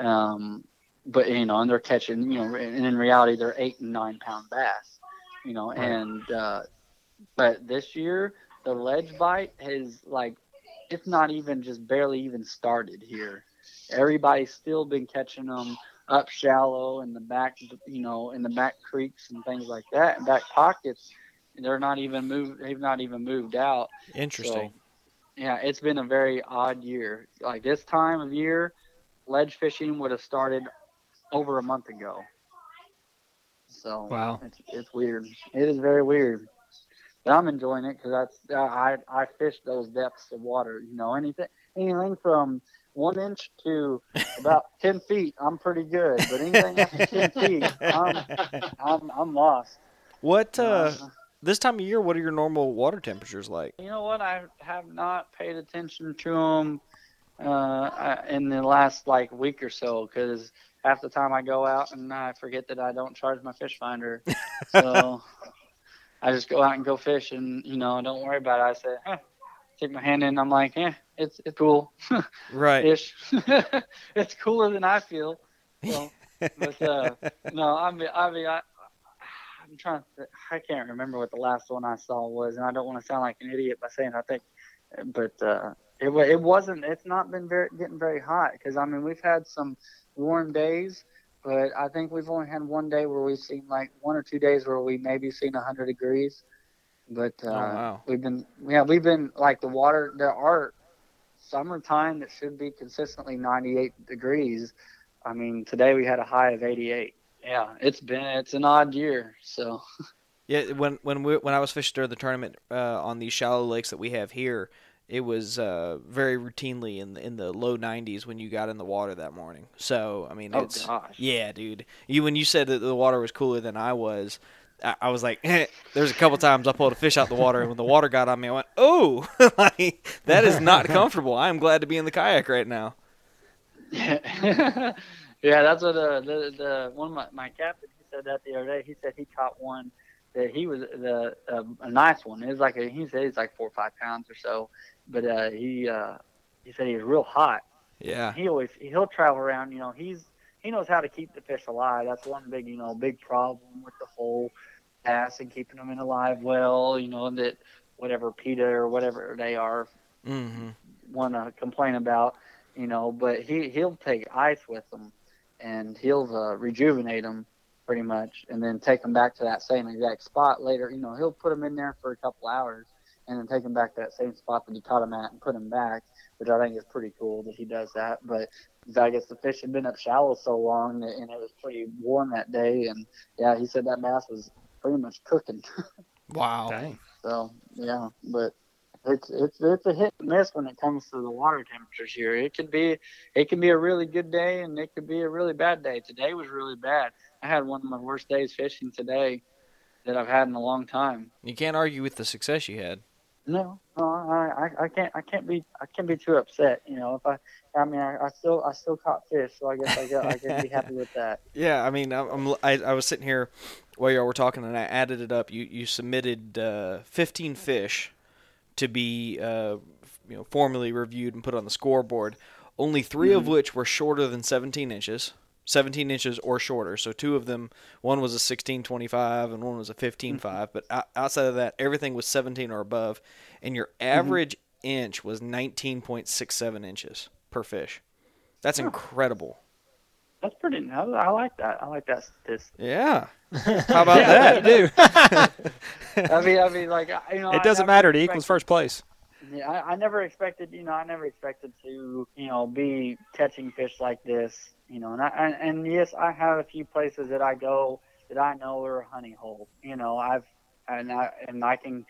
Um, but you know, and they're catching, you know, and in reality, they're eight and nine pound bass, you know, and uh, but this year the ledge bite has like, it's not even just barely even started here. Everybody's still been catching them up shallow in the back, you know, in the back creeks and things like that, and back pockets. They're not even moved. They've not even moved out. Interesting. So, yeah, it's been a very odd year. Like this time of year, ledge fishing would have started over a month ago. So Wow. it's it's weird. It is very weird. But I'm enjoying it because that's uh, I I fish those depths of water. You know anything anything from one inch to about ten feet, I'm pretty good. But anything after ten feet, I'm I'm, I'm lost. What uh, this time of year? What are your normal water temperatures like? You know what? I have not paid attention to them uh, in the last like week or so because half the time I go out and I forget that I don't charge my fish finder. so I just go out and go fish and you know don't worry about it. I say, eh, take my hand in. And I'm like, yeah, it's it's cool. right. Ish. it's cooler than I feel. So, but uh, no, I mean, I mean, I, I'm trying to. I can't remember what the last one I saw was, and I don't want to sound like an idiot by saying I think, but uh, it it wasn't. It's not been very getting very hot because I mean we've had some warm days, but I think we've only had one day where we've seen like one or two days where we maybe seen 100 degrees. But uh, oh, wow. we've been yeah we've been like the water there are summertime that should be consistently 98 degrees. I mean today we had a high of 88. Yeah, it's been it's an odd year. So yeah, when when we when I was fishing during the tournament uh, on these shallow lakes that we have here, it was uh, very routinely in the, in the low 90s when you got in the water that morning. So I mean, oh, it's gosh. yeah, dude. You when you said that the water was cooler than I was, I, was like, eh. there's a couple times I pulled a fish out the water, and when the water got on me, I went, oh, like, that is not comfortable. I am glad to be in the kayak right now. Yeah, yeah, that's what uh, the the one of my, my captain he said that the other day. He said he caught one that he was the uh, a nice one. It was like a, he said it's like four or five pounds or so, but uh, he uh, he said he was real hot. Yeah. He always he'll travel around. You know, he's he knows how to keep the fish alive. That's one big you know big problem with the whole pass and keeping them in a live well. You know that whatever PETA or whatever they are mm-hmm. want to complain about. You know, but he he'll take ice with them, and he'll uh, rejuvenate them pretty much, and then take them back to that same exact spot later. You know, he'll put them in there for a couple hours and then take him back to that same spot that he caught him at and put him back, which I think is pretty cool that he does that. But I guess the fish had been up shallow so long and it was pretty warm that day, and yeah, he said that bass was pretty much cooking. wow. Dang. So yeah, but it's it's it's a hit and miss when it comes to the water temperatures here. It could be it can be a really good day and it could be a really bad day. Today was really bad. I had one of my worst days fishing today that I've had in a long time. You can't argue with the success you had. No, no, I, I, I can't, I can't be, I can't be too upset. You know, if I, I mean, I, I still, I still caught fish, so I guess I got, I can be happy with that. Yeah, I mean, I'm, I, I was sitting here while y'all were talking, and I added it up. You, you submitted uh, 15 fish to be, uh, you know, formally reviewed and put on the scoreboard. Only 3 Mm-hmm. of which were shorter than 17 inches. 17 inches or shorter. So two of them, one was a 16.25 and one was a 15.5. Mm-hmm. But outside of that, everything was 17 or above. And your mm-hmm. average inch was 19.67 inches per fish. That's incredible. That's pretty. I, I like that. I like that statistic. Yeah. How about yeah, that? you do. I mean, I mean, like, you know, it doesn't matter. It equals first place. Yeah, I, I never expected, you know, I never expected to, you know, be catching fish like this, you know, and I, and, and yes, I have a few places that I go that I know are a honey hole, you know, I've, and I, and I can,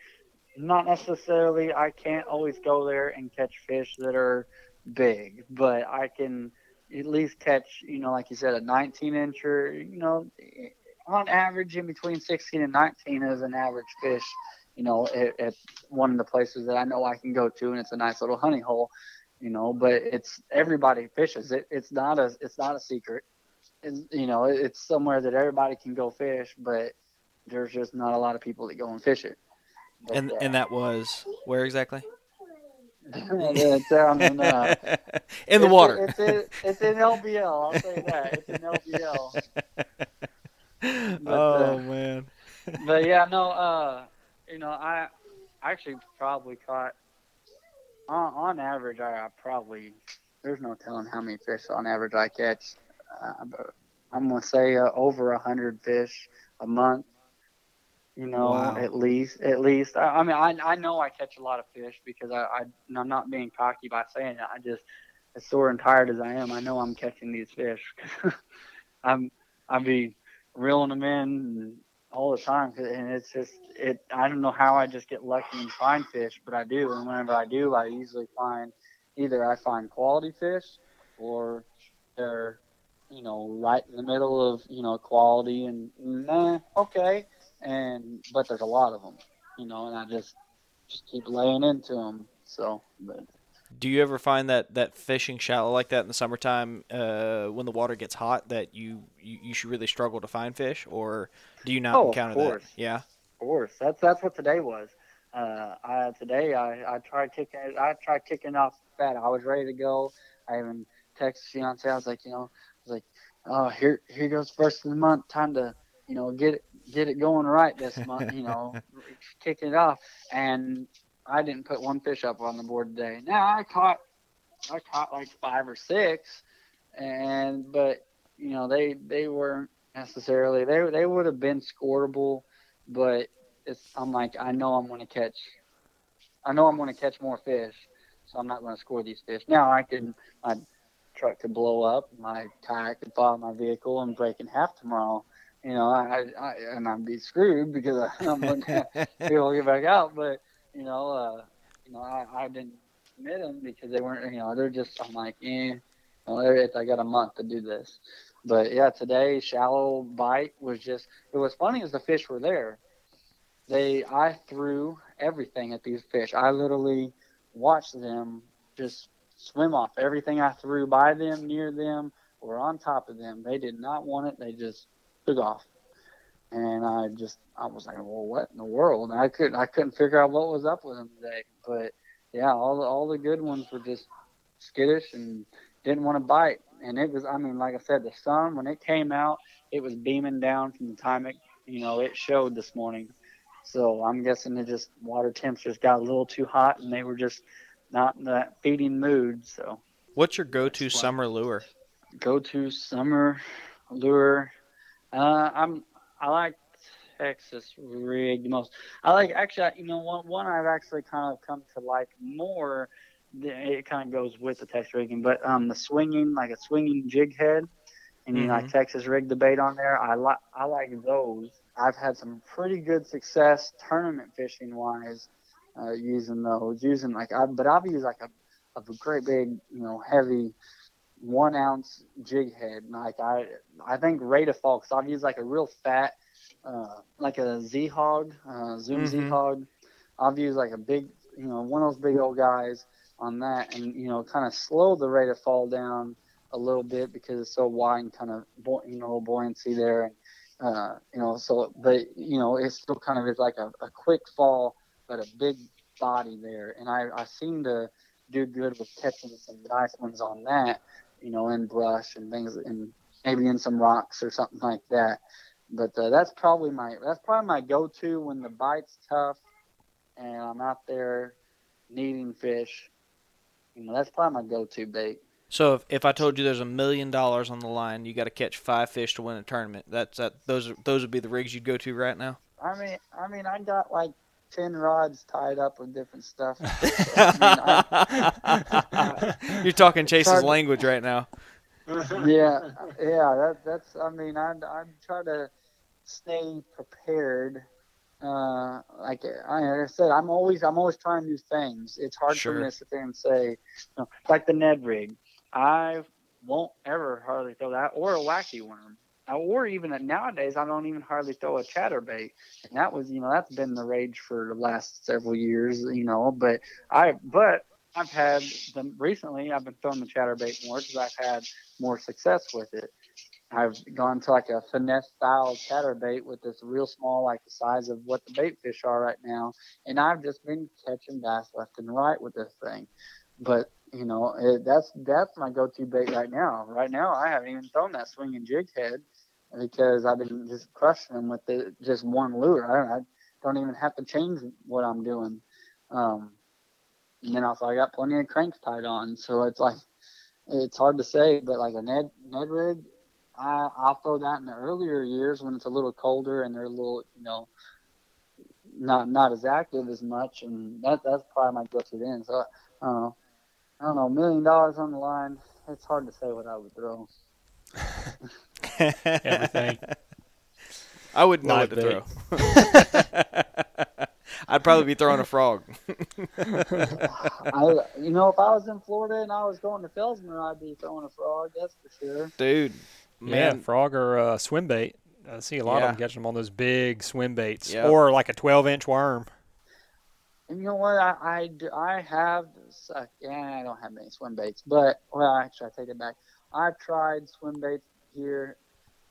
not necessarily, I can't always go there and catch fish that are big, but I can at least catch, you know, like you said, a 19 incher, you know, on average in between 16 and 19 is an average fish you know, at, at one of the places that I know I can go to, and it's a nice little honey hole, you know. But it's everybody fishes it. It's not a it's not a secret. It's, you know, it's somewhere that everybody can go fish, but there's just not a lot of people that go and fish it. But, And uh, and that was where exactly? it's down in, uh, In the it's- water. It's in, it's in LBL. I'll say that. It's in LBL. But, oh uh, man. but yeah, no, uh, you know, I actually probably caught on, on average. I, I probably there's no telling how many fish on average I catch. Uh, I'm gonna say uh, over a hundred fish a month. You know, Wow. at least, at least. I, I mean, I I know I catch a lot of fish because I, I I'm not being cocky by saying it. I just as sore and tired as I am, I know I'm catching these fish. I'm I be reeling them in all the time, and it's just it. I don't know how I just get lucky and find fish, but I do, and whenever I do, I usually find either I find quality fish or they're you know right in the middle of you know quality and nah okay and but there's a lot of them you know and I just just keep laying into them so but Do you ever find that, that fishing shallow like that in the summertime, uh, when the water gets hot, that you, you, you should really struggle to find fish, or do you not Oh, of encounter that? course. Yeah. Of course, that's that's what today was. Uh, I today I, I tried kicking. I tried kicking off fat. I was ready to go. I even texted fiance. I was like, you know, I was like, oh, here here goes first of the month. Time to you know get it get it going right this month. You know, kicking it off. And I didn't put one fish up on the board today. Now I caught I caught like five or six, and but you know they they weren't necessarily they they would have been scoreable but it's I'm like I know I'm going to catch I know I'm going to catch more fish, so I'm not going to score these fish. Now I can my truck could blow up, my kayak could fall my vehicle and break in half tomorrow. You know, I, I and I'd be screwed because I'm going to be able to get back out. But you know, uh, you know, I, I didn't submit them because they weren't. You know, they're just. I'm like, eh. You know, it's, I got a month to do this. But yeah, today shallow bite was just. It was funny as the fish were there they I threw everything at these fish. I literally watched them just swim off everything I threw by them, near them, or on top of them. They did not want it. They just took off. And I just I was like, well, what in the world? And I couldn't I couldn't figure out what was up with them today. But yeah, all the all the good ones were just skittish and didn't want to bite. And it was I mean, like I said, the sun when it came out, it was beaming down from the time it you know it showed this morning. So I'm guessing it just water temps just got a little too hot and they were just not in that feeding mood. So What's your go-to summer lure? go to summer lure. Uh, I'm I like Texas rig the most. I like actually you know one one I've actually kind of come to like more. It kind of goes with the Texas rigging, but um the swinging like a swinging jig head, and you know like Texas rig the bait on there. I like I like those. I've had some pretty good success tournament fishing wise uh, using those. Using like I but I've used like a a great big you know heavy one ounce jig head. Like I, I think Rata Falks. I've used like a real fat, uh, like a Z hog, uh, Zoom Z Mhm. hog. I've used like a big, you know, one of those big old guys on that, and you know, kind of slow the rate of fall down a little bit because it's so wide and kind of, you know, buoyancy there, and uh, you know, so but you know, it still kind of is like a, a quick fall, but a big body there, and I, I seem to do good with catching some nice ones on that you know, in brush and things, and maybe in some rocks or something like that. But uh, that's probably my that's probably my go-to when the bite's tough and I'm out there needing fish. You know, that's probably my go-to bait. So if, if I told you there's a million dollars on the line, you got to catch five fish to win a tournament. That's that. Those are, those would be the rigs you'd go to right now. I mean, I mean, I got like ten rods tied up with different stuff. I You're talking Chase's to- language right now. yeah, yeah. That that's. I mean, I I try to stay prepared. Uh, like I, like I said, I'm always I'm always trying new things. It's hard Sure. for me to sit there and say, you know, like the Ned rig. I won't ever hardly throw that or a wacky worm. Or even nowadays, I don't even hardly throw a chatterbait, and that was, you know, that's been the rage for the last several years, you know. But I, but I've had them recently. I've been throwing the chatterbait more because I've had more success with it. I've gone to like a finesse style chatterbait with this real small, like the size of what the bait fish are right now, and I've just been catching bass left and right with this thing. But you know, it, that's that's my go-to bait right now. Right now, I haven't even thrown that swinging jig head because I've been just crushing them with the, just one lure. I don't, I don't even have to change what I'm doing. Um, and then also I got plenty of cranks tied on, so it's like it's hard to say. But like a Ned Ned rig, I I'll throw that in the earlier years when it's a little colder and they're a little you know not not as active as much, and that that's probably my go-to then. So I don't know. I don't know. Million dollars on the line. It's hard to say what I would throw. Everything. I wouldn't know Live what to throw. I'd probably be throwing a frog. I, you know, if I was in Florida and I was going to Fellsmere, I'd be throwing a frog. That's for sure. Dude, yeah, man, frog or uh, swim bait. I see a lot Yeah. of them catching them on those big swim baits, Yep. or like a 12-inch worm. And you know what? I I, do- I have. Uh, yeah, I don't have many swim baits, but well, actually, I take it back. I've tried swim baits here.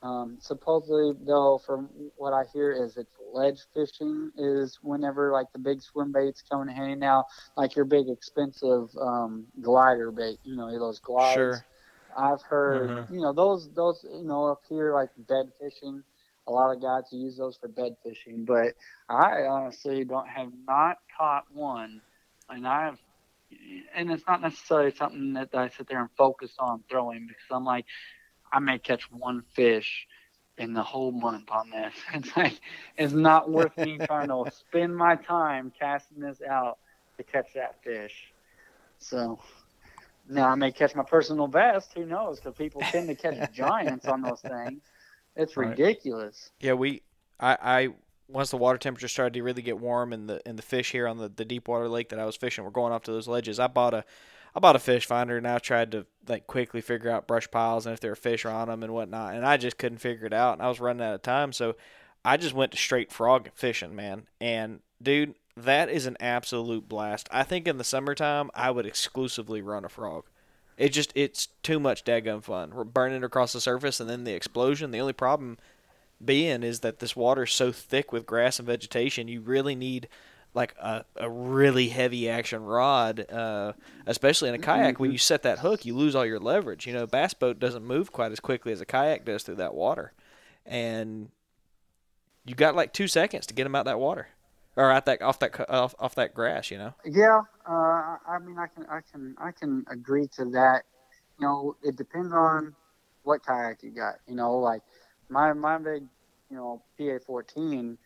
Um, supposedly, though, from what I hear, is it's ledge fishing is whenever like the big swim baits come in handy. Now, like your big expensive um, glider bait, you know, those glides. Sure. I've heard, Mhm. you know, those those you know up here like bed fishing. A lot of guys use those for bed fishing, but I honestly don't have not caught one, and I've and it's not necessarily something that I sit there and focus on throwing because I'm like I may catch one fish in the whole month on this. It's like it's not worth me trying to spend my time casting this out to catch that fish. So now I may catch my personal best. Who knows? Because people tend to catch giants on those things. It's Right. ridiculous. Yeah, we I, I once the water temperature started to really get warm and the and the fish here on the, the deep water lake that I was fishing were going off to those ledges. I bought a I bought a fish finder and I tried to like quickly figure out brush piles and if there were fish on them and whatnot, and I just couldn't figure it out. And I was running out of time, so I just went to straight frog fishing, man. And dude, that is an absolute blast. I think in the summertime I would exclusively run a frog. It just it's too much daggum fun. We're burning across the surface and then the explosion. The only problem being is that this water is so thick with grass and vegetation, you really need like a, a really heavy action rod, uh, especially in a kayak. When you set that hook, you lose all your leverage. You know, bass boat doesn't move quite as quickly as a kayak does through that water, and you got like two seconds to get them out that water, or out that off that off, off that grass. You know. Yeah, uh, I mean, I can, I can, I can agree to that. You know, it depends on what kayak you got. You know, like my my big, you know, PA fourteen.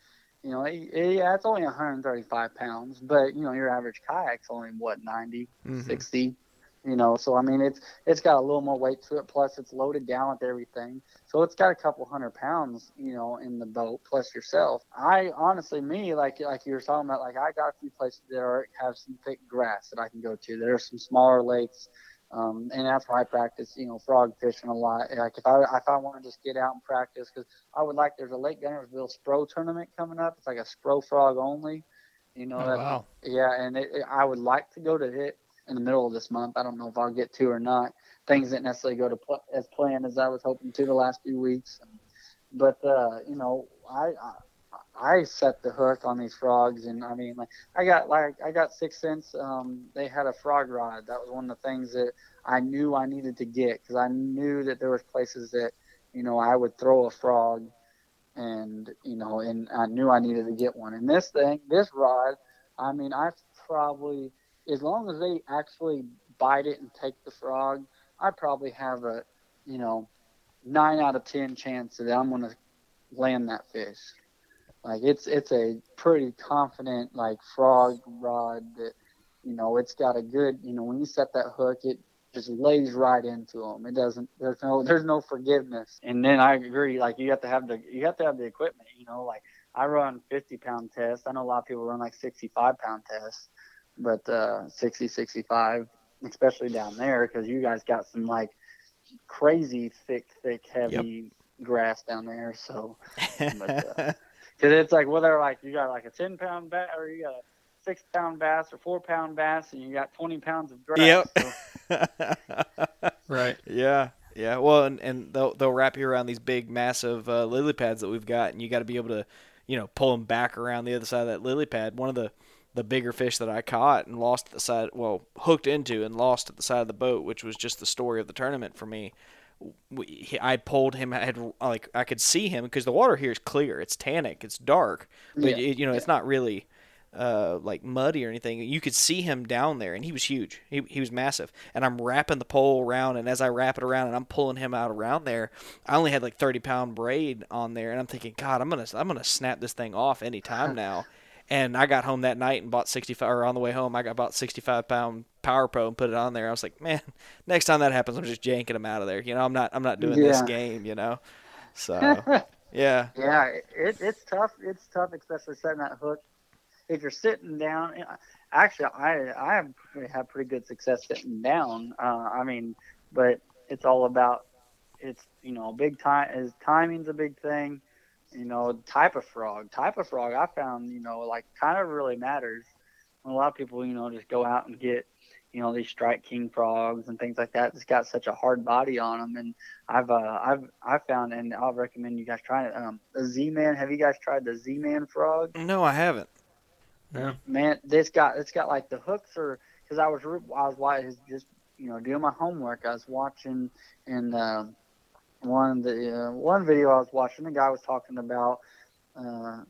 You know, it, it- yeah, it's only 135 pounds, but you know, your average kayak's only what 90, Mhm. 60. You know, so I mean, it's it's got a little more weight to it. Plus, it's loaded down with everything, so it's got a couple hundred pounds, you know, in the boat plus yourself. I honestly, me, like like you were talking about, like I got a few places that are, have some thick grass that I can go to. There are some smaller lakes, um, and that's where I practice, you know, frog fishing a lot. Like if I if I want to just get out and practice, because I would like. There's a Lake Guntersville Spro tournament coming up. It's like a Spro frog only. You know, Oh, that- wow. yeah, and it, it, I would like to go to it in the middle of this month. I don't know if I'll get to or not. Things didn't necessarily go to pl- as planned as I was hoping to the last few weeks, but uh, you know, I, I I set the hook on these frogs, and I mean, like I got like I got Six cents. Um, they had a frog rod. That was one of the things that I knew I needed to get because I knew that there was places that you know I would throw a frog, and you know, and I knew I needed to get one. And this thing, this rod, I mean, I probably as long as they actually bite it and take the frog, I probably have a, you know, nine out of ten chance that I'm gonna land that fish. Like it's it's a pretty confident like frog rod that, you know, it's got a good, you know, when you set that hook, it just lays right into them. It doesn't. There's no there's no forgiveness. And then I agree. Like you have to have the you have to have the equipment. You know, like I run 50 pound tests. I know a lot of people run like 65 pound tests, but uh, 60, 65, especially down there, because you guys got some like crazy thick, thick, heavy grass down there. So, but, uh, because it's like whether like you got like a 10 pound bass or you got a six pound bass or four pound bass, and you got 20 pounds of grass. Yep. So, Right. Yeah, yeah. Well, and, and they'll they'll wrap you around these big, massive uh, lily pads that we've got, and you got to be able to, you know, pull them back around the other side of that lily pad. One of the the bigger fish that I caught and lost at the side, well, hooked into and lost at the side of the boat, which was just the story of the tournament for me. We, I pulled him. I had like I could see him because the water here is clear. It's tannic. It's dark, but Yeah, it, you know it's not really uh, like muddy or anything. You could see him down there, and he was huge. He, he was massive. And I'm wrapping the pole around, and as I wrap it around, and I'm pulling him out around there, I only had like 30 pound braid on there, and I'm thinking, God, I'm gonna I'm gonna snap this thing off any time now. And I got home that night and bought 65, or on the way home, I got about 65 pound Power Pro and put it on there. I was like, man, next time that happens, I'm just janking them out of there. You know, I'm not I'm not doing this game. You know, so yeah, Yeah, it, it's tough. It's tough, especially setting that hook. if you're sitting down, actually, I I have had pretty good success sitting down. Uh, I mean, but it's all about it's you know big time is timing's a big thing. You know, type of frog, type of frog. I found you know like kind of really matters. A lot of people you know just go out and get you know these strike king frogs and things like that. It's got such a hard body on them, and I've uh, I've I found and I'll recommend you guys try it. Um, the Z Man. Have you guys tried the Z Man frog? No, I haven't. Yeah. Man, this got it's got like the hooks are because I was re- I was wa- just you know doing my homework. I was watching and uh, one the uh, one video I was watching. The guy was talking about. Uh,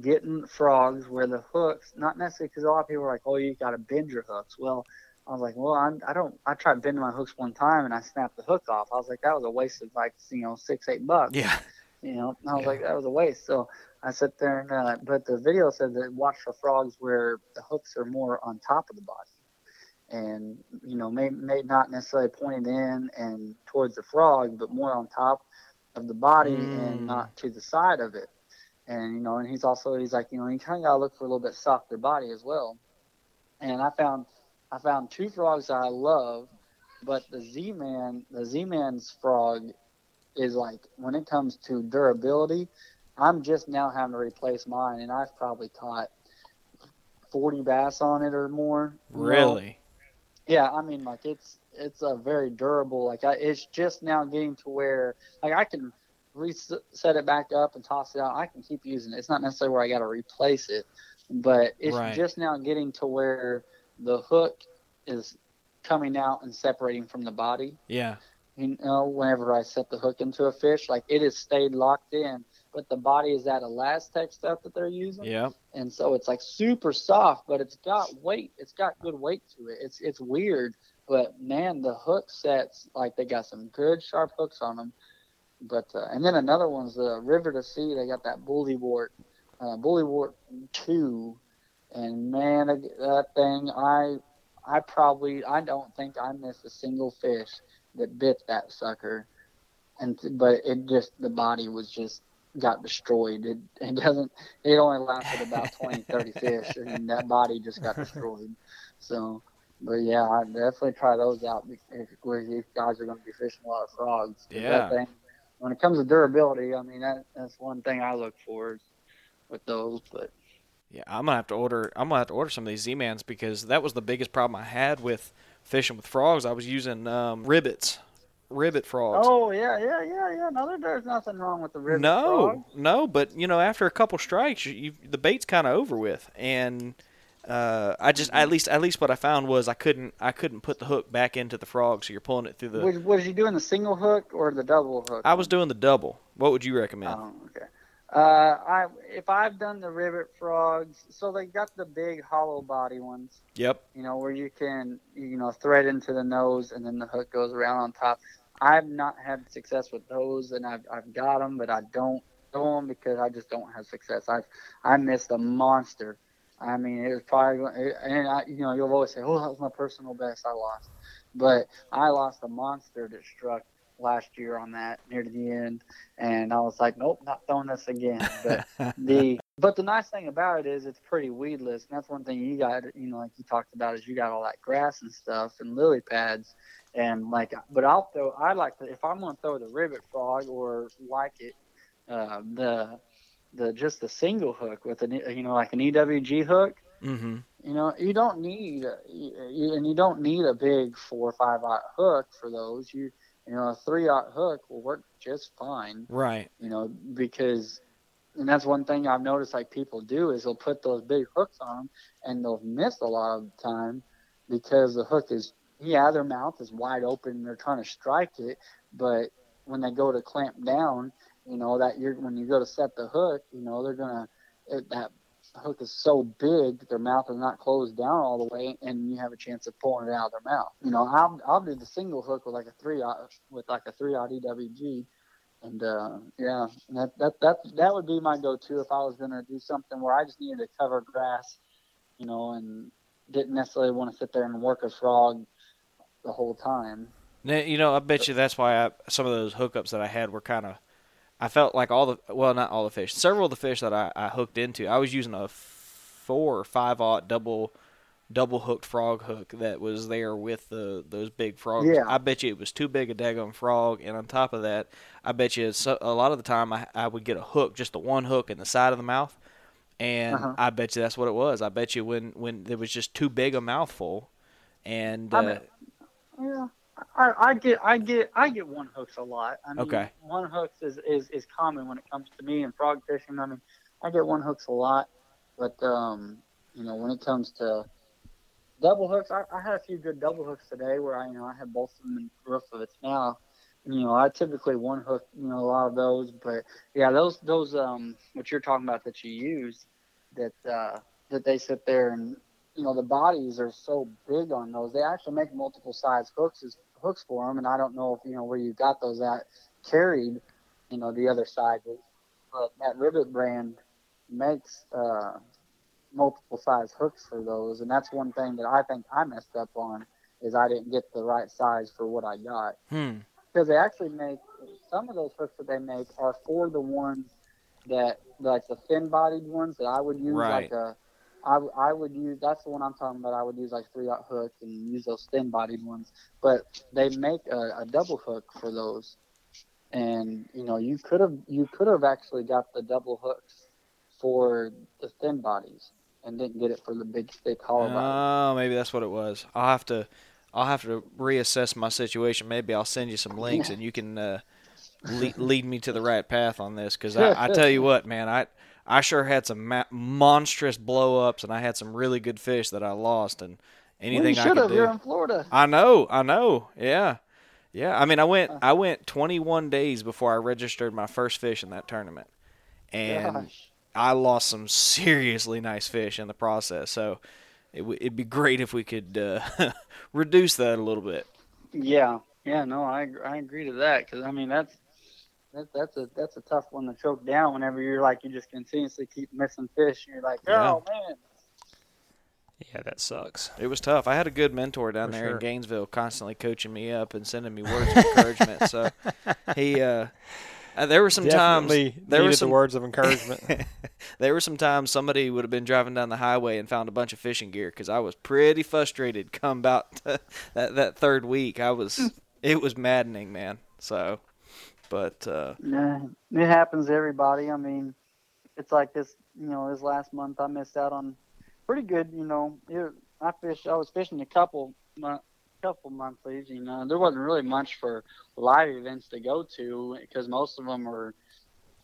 getting frogs where the hooks, not necessarily because a lot of people are like, oh, you got to bend your hooks. Well, I was like, well, I'm, I don't. I tried bending my hooks one time and I snapped the hook off. I was like, that was a waste of like you know six eight bucks. Yeah. You know, and I was Yeah. like, that was a waste. So I sit there and, uh, but the video said that watch for frogs where the hooks are more on top of the body, and you know, may may not necessarily pointed in and towards the frog, but more on top of the body Mm. and not to the side of it. And you know, and he's also he's like, you know, you kind of gotta look for a little bit softer body as well. And I found I found two frogs that I love, but the Z Man, the Z Man's frog is like when it comes to durability, I'm just now having to replace mine, and I've probably caught 40 bass on it or more. know. Really? Yeah, I mean, like it's it's a very durable. Like I, it's just now getting to where like I can reset it back up and toss it out. I can keep using it. It's not necessarily where I got to replace it, but it's Right. just now getting to where the hook is coming out and separating from the body Yeah. you know, whenever I set the hook into a fish, like it has stayed locked in, but the body is that ElaZtech stuff that they're using, Yeah. and so it's like super soft, but it's got weight. It's got good weight to it. It's it's weird, but man, the hook sets like they got some good sharp hooks on them. But uh, and then another one's the River to Sea. They got that Bully Wa, uh, Bully Wa two, and man, that thing I I probably I don't think I missed a single fish that bit that sucker, and but it just the body was just got destroyed. It it doesn't it only lasted about 20, 30 fish, and that body just got destroyed. So, but yeah, I definitely try those out if, if you guys are going to be fishing a lot of frogs. Yeah. That thing, when it comes to durability, I mean that that's one thing I look for with those. But Yeah, I'm gonna have to order. I'm gonna have to order some of these Z-mans because that was the biggest problem I had with fishing with frogs. I was using um, ribbits, ribbit frogs. oh yeah, yeah, yeah, yeah. No, there, there's nothing wrong with the river no, frog. no, but you know, after a couple strikes, you, you the bait's kind of over with, and uh, I just at least at least what I found was I couldn't I couldn't put the hook back into the frog, so you're pulling it through the. Was, was you doing the single hook or the double hook? I was doing the double. What would you recommend? Oh, okay. Uh, I if I've done the ribbit frogs, so they got the big hollow body ones, Yep. you know, where you can you know thread into the nose and then the hook goes around on top. I've not had success with those, and I've I've got them, but I don't do them because I just don't have success. I I missed a monster. I mean, it was probably and I you know you'll always say, oh, that was my personal best. I lost, but I lost a monster that struck last year on that near to the end, and I was like, nope, not throwing this again. But the but the nice thing about it is it's pretty weedless, and that's one thing you got. You know, like you talked about, is you got all that grass and stuff and lily pads, and like. But I'll throw. I like to if I'm going to throw the ribbit frog or like it, uh, the the just the single hook with an you know like an EWG hook. Mm-hmm. You know, you don't need, you, and you don't need a big four or five aught hook for those. You, you know, a three aught hook will work just fine. Right. You know, because, and that's one thing I've noticed like people do is they'll put those big hooks on them and they'll miss a lot of the time because the hook is, yeah, their mouth is wide open and they're trying to strike it, but when they go to clamp down, you know that you're when you go to set the hook, you know they're gonna it, that hook is so big that their mouth is not closed down all the way, and you have a chance of pulling it out of their mouth. You know, I'll I'll do the single hook with like a three with like a three odd EWG, and uh, yeah, that that that that would be my go-to if I was gonna do something where I just needed to cover grass, you know, and didn't necessarily want to sit there and work a frog the whole time. Now, you know, I bet you that's why I, some of those hookups that I had were kind of. I felt like all the well, not all the fish. Several of the fish that I, I hooked into, I was using a four or five aught double double hooked frog hook that was there with the those big frogs. Yeah. I bet you it was too big a daggone frog, and on top of that, I bet you so, a lot of the time I, I would get a hook, just the one hook in the side of the mouth, and Uh-huh. I bet you that's what it was. I bet you when when there was just too big a mouthful, and uh, I mean, Yeah, I, I get, I get, I get one hooks a lot. I mean, Okay. One hooks is, is is common when it comes to me and frog fishing. I mean, I get one hooks a lot, but um, you know, when it comes to double hooks, I, I had a few good double hooks today where I, you know, I had both of them in the roof of its now. You know, I typically one hook, you know, a lot of those, but yeah, those those um, what you're talking about that you use, that uh, that they sit there and you know the bodies are so big on those. They actually make multiple size hooks as hooks for them, and I don't know if you know where you got those at carried, you know the other sizes, but that Ribbit brand makes uh, multiple size hooks for those, and that's one thing that I think I messed up on is I didn't get the right size for what I got hmm, because they actually make some of those hooks that they make are for the ones that like the thin bodied ones that I would use Right. like a I, I would use that's the one I'm talking about I would use like three aught hook and use those thin bodied ones but they make a, a double hook for those and you know you could have you could have actually got the double hooks for the thin bodies and didn't get it for the big thick hollow bodies. oh, maybe that's what it was. I'll have to I'll have to reassess my situation. Maybe I'll send you some links and you can uh, lead, lead me to the right path on this. Because I, I tell you what, man, I I sure had some ma- monstrous blow ups and I had some really good fish that I lost and well, anything you I could have. do. You're in Florida I know, I know. Yeah. Yeah, I mean I went I went 21 days before I registered my first fish in that tournament. And Gosh. I lost some seriously nice fish in the process. So it w- it'd be great if we could uh, reduce that a little bit. Yeah, yeah, no, I I agree to that because I mean that's that, that's a that's a tough one to choke down whenever you're like you just continuously keep missing fish and you're like Yeah. oh man Yeah, that sucks. It was tough. I had a good mentor down For there sure. in Gainesville, constantly coaching me up and sending me words of encouragement. So he, uh, uh, there were some times there were some the words of encouragement. there were some times somebody would have been driving down the highway and found a bunch of fishing gear because I was pretty frustrated. Come about that that third week, I was it was maddening, man. So, but uh, yeah, it happens to everybody. I mean, it's like this you know this last month I missed out on pretty good you know it, I fished I was fishing a couple mon- couple monthlies you know there wasn't really much for live events to go to because most of them were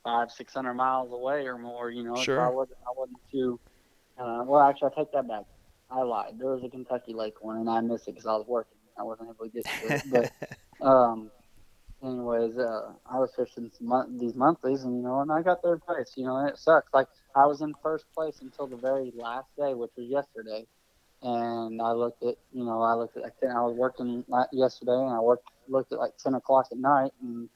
five six hundred miles away or more you know so Sure. I wasn't I wasn't too uh, well actually I take that back I lied there was a Kentucky Lake one and I missed it because I was working I wasn't able to get to it but um anyways uh I was fishing some mon- these monthlies and you know and I got third place you know and it sucks. Like I was in first place until the very last day which was yesterday. And I looked at you know I looked at I think I was working yesterday and I worked looked at like ten o'clock at night and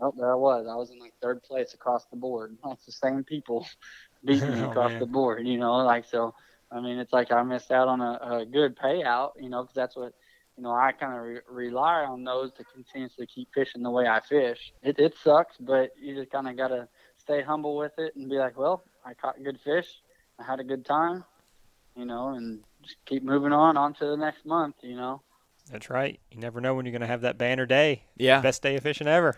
oh there I was. I was in like third place across the board. Like the same people beating me Oh, across the board you know like so I mean it's like I missed out on a, a good payout you know because that's what you know I kind of re- rely on those to continuously keep fishing the way I fish it it sucks but you just kind of gotta stay humble with it and be like well I caught good fish I had a good time you know and just keep moving on on to the next month, you know. That's right. You never know when you're going to have that banner day. yeah, Best day of fishing ever.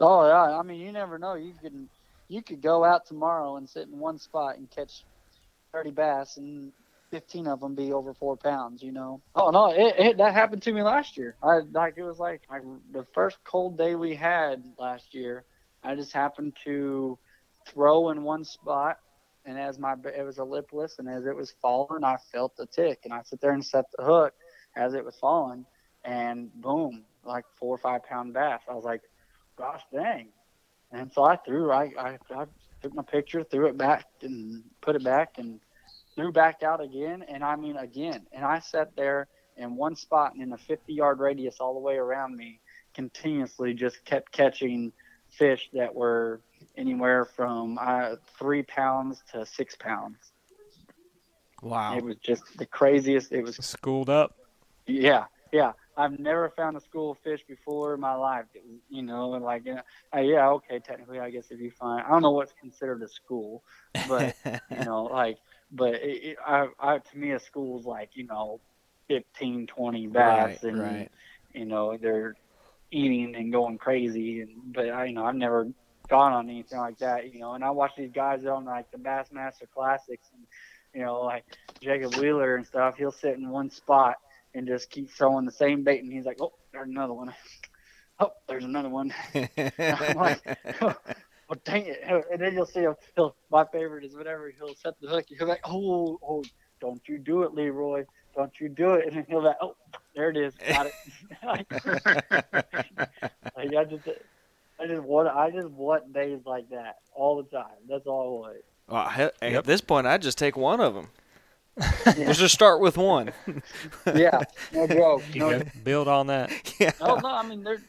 Oh yeah, I mean you never know. You could you could go out tomorrow and sit in one spot and catch thirty bass and fifteen of them be over four pounds. You know. Oh no, it, it that happened to me last year. I like it was like I, the first cold day we had last year. I just happened to throw in one spot. And as my it was a lipless, and as it was falling, I felt the tick, and I sit there and set the hook as it was falling, and boom, like four or five pound bass. I was like, gosh dang. And so I threw, I, I, I took my picture, threw it back and put it back and threw back out again. And I mean, again. And I sat there in one spot and in a 50 yard radius all the way around me, continuously just kept catching fish that were anywhere from uh, three pounds to six pounds. wow. It was just the craziest. It was Schooled up. yeah, yeah. I've never found a school of fish before in my life. It was, you know, and like, uh, uh, yeah, okay, technically, I guess it'd be fine. I don't know what's considered a school, but you know, like but it, it, I, I, to me, a school's like you know, 15, 20 bass, Right, and right. you know they're eating and going crazy. And but I, you know, I've never gone on anything like that. You know, and I watch these guys on like the Bassmaster Classics, and you know, like Jacob Wheeler and stuff. He'll sit in one spot and just keep throwing the same bait, and he's like, oh, there's another one. Oh, there's another one. I'm like, oh, Oh, dang it. And then you'll see him. He'll, my favorite is whenever he'll set the hook, he'll be like, oh, oh, don't you do it, Leroy. Don't you do it. And then he'll be like, oh, there it is. Got it. like, I just, I just want, I just want days like that all the time. That's all I want. Well, he- Yep. At this point, I just take one of them. Let's just start with one. Yeah, no joke. No, go build on that. yeah. no, no. I mean, there's,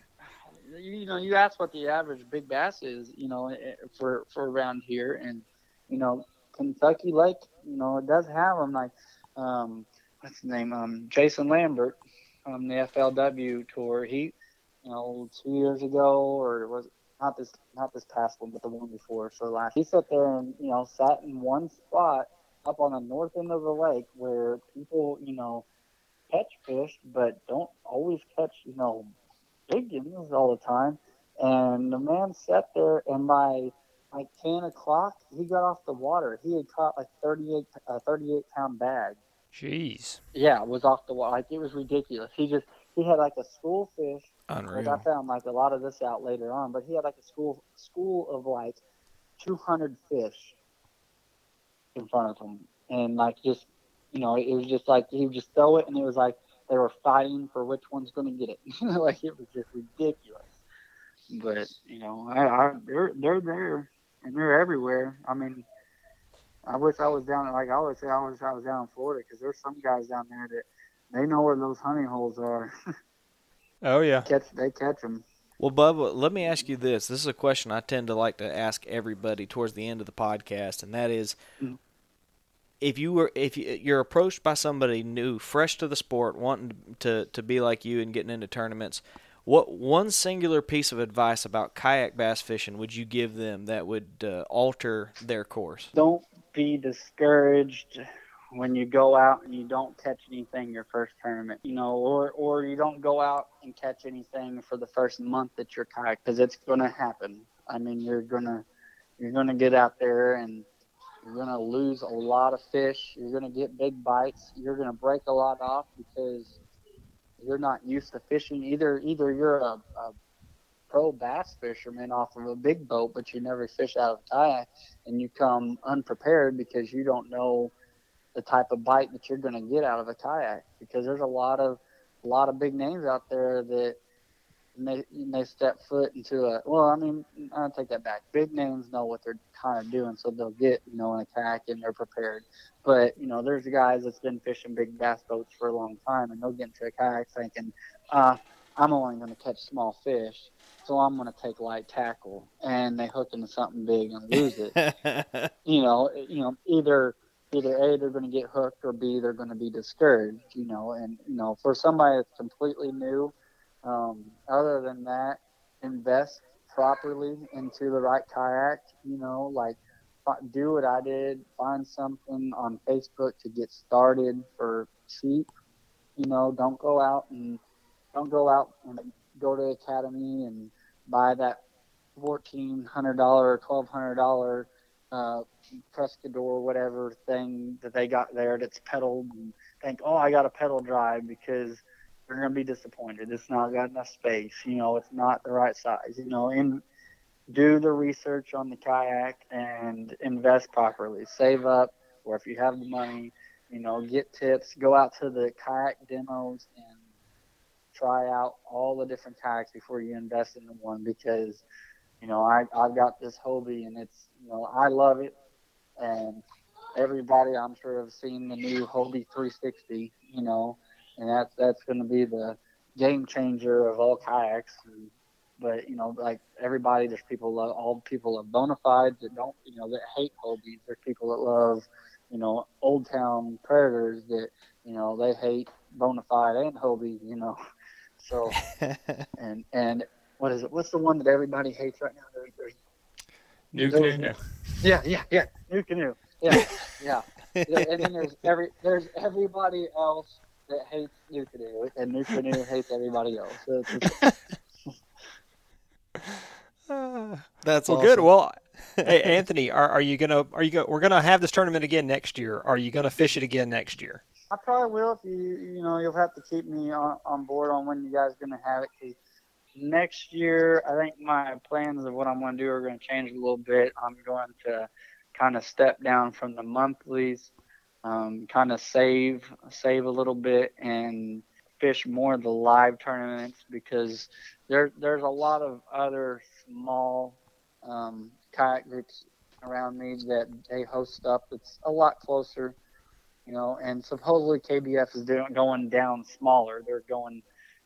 you, know, you ask what the average big bass is, you know, eh, for for around here, and you know, Kentucky Lake, you know, it does have them. Like, um, what's his name? Um, Jason Lambert on the FLW tour. He, you know, two years ago, or it was it not this not this past one, but the one before. So last, he sat there and you know sat in one spot up on the north end of the lake where people, you know, catch fish, but don't always catch, you know, big all the time. And the man sat there, and by like 10 o'clock, he got off the water. He had caught like 38, a 38 pound bag. Jeez. Yeah, it was off the water. Like it was ridiculous. He just, he had like a school fish. Like I found like a lot of this out later on, but he had like a school, school of like 200 fish in front of him. And like just, you know, it was just like he would just throw it, and it was like they were fighting for which one's going to get it. like it was just ridiculous. But you know, I, I they're they're there and they're everywhere. I mean, I wish I was down. Like I always say, I wish I was down in Florida because there's some guys down there that they know where those hunting holes are. Oh yeah. catch they catch them. Well, Bubba, let me ask you this. This is a question I tend to like to ask everybody towards the end of the podcast, and that is, Mhm. If you were if you, you're approached by somebody new, fresh to the sport, wanting to to be like you and getting into tournaments, what one singular piece of advice about kayak bass fishing would you give them that would uh, alter their course? Don't be discouraged when you go out and you don't catch anything your first tournament, you know, or or you don't go out and catch anything for the first month that you're kayak because it's going to happen. I mean, you're gonna you're gonna get out there and you're gonna lose a lot of fish. You're gonna get big bites. You're gonna break a lot off because you're not used to fishing. Either either you're a, a pro bass fisherman off of a big boat, but you never fish out of a kayak, and you come unprepared because you don't know the type of bite that you're going to get out of a kayak. Because there's a lot of a lot of big names out there that when they when they step foot into a well, I mean, I'll take that back. Big names know what they're kind of doing, so they'll get you know in a kayak and they're prepared. But you know, there's guys that's been fishing big bass boats for a long time, and they'll get into a kayak thinking, uh, I'm only going to catch small fish, so I'm going to take light tackle, and they hook into something big and lose it. you know, you know, either either a they're going to get hooked or b they're going to be discouraged. You know, and you know, for somebody that's completely new, um, other than that, invest properly into the right kayak. You know, like do what I did, find something on Facebook to get started for cheap. You know, don't go out and don't go out and go to the Academy and buy that fourteen hundred dollar or twelve hundred dollar uh, Pescador whatever thing that they got there that's pedaled and think, oh, I got a pedal drive because you're gonna be disappointed. It's not got enough space. You know, it's not the right size. You know, and do the research on the kayak and invest properly. Save up, or if you have the money, you know, get tips. Go out to the kayak demos and try out all the different kayaks before you invest in one because, you know, I I've got this Hobie and it's you know I love it, and everybody I'm sure have seen the new Hobie 360. You know, and that's that's going to be the game changer of all kayaks. And, but you know, like everybody, there's people love all people love Bonafides that don't, you know, that hate Hobies. There's people that love, you know, Old Town Predators that, you know, they hate Bonafide and Hobies. You know, so and and what is it? What's the one that everybody hates right now? There's, there's New Those- canoe. yeah, yeah, yeah. NuCanoe. Yeah, yeah. and then there's every there's everybody else that hates NuCanoe, and NuCanoe hates everybody else. So it's That's well, awesome. good. Well, hey Anthony, are, are you gonna are you go, we're gonna have this tournament again next year? Are you gonna fish it again next year? I probably will if you you know you'll have to keep me on, on board on when you guys are gonna have it. 'cause next year, I think my plans of what I'm gonna do are gonna change a little bit. I'm going to kind of step down from the monthlies, um, kind of save save a little bit and fish more of the live tournaments because there there's a lot of other small um, kayak groups around me that they host stuff that's a lot closer you know, and supposedly KBF is doing, going down smaller. They're going,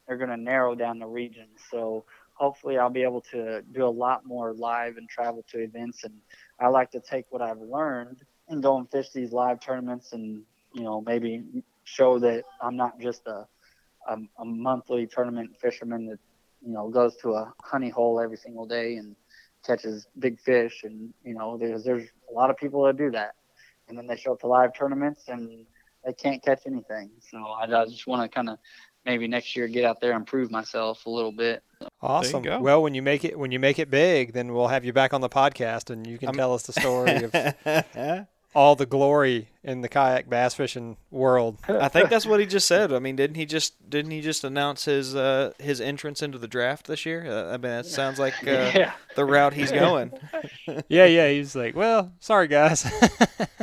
they're going to narrow down the region. So hopefully, I'll be able to do a lot more live and travel to events. And I like to take what I've learned and go and fish these live tournaments, and you know, maybe show that I'm not just a a, a monthly tournament fisherman that you know goes to a honey hole every single day and catches big fish. And you know, there's there's a lot of people that do that and then they show up to live tournaments and they can't catch anything. So I, I just want to kind of maybe next year get out there and prove myself a little bit. Awesome. Well, when you make it when you make it big, then we'll have you back on the podcast, and you can tell us the story of all the glory in the kayak bass fishing world. I think that's what he just said. I mean, didn't he just didn't he just announce his uh, his entrance into the draft this year? Uh, I mean, that sounds like uh, Yeah. the route he's going. yeah, yeah. He's like, well, sorry guys.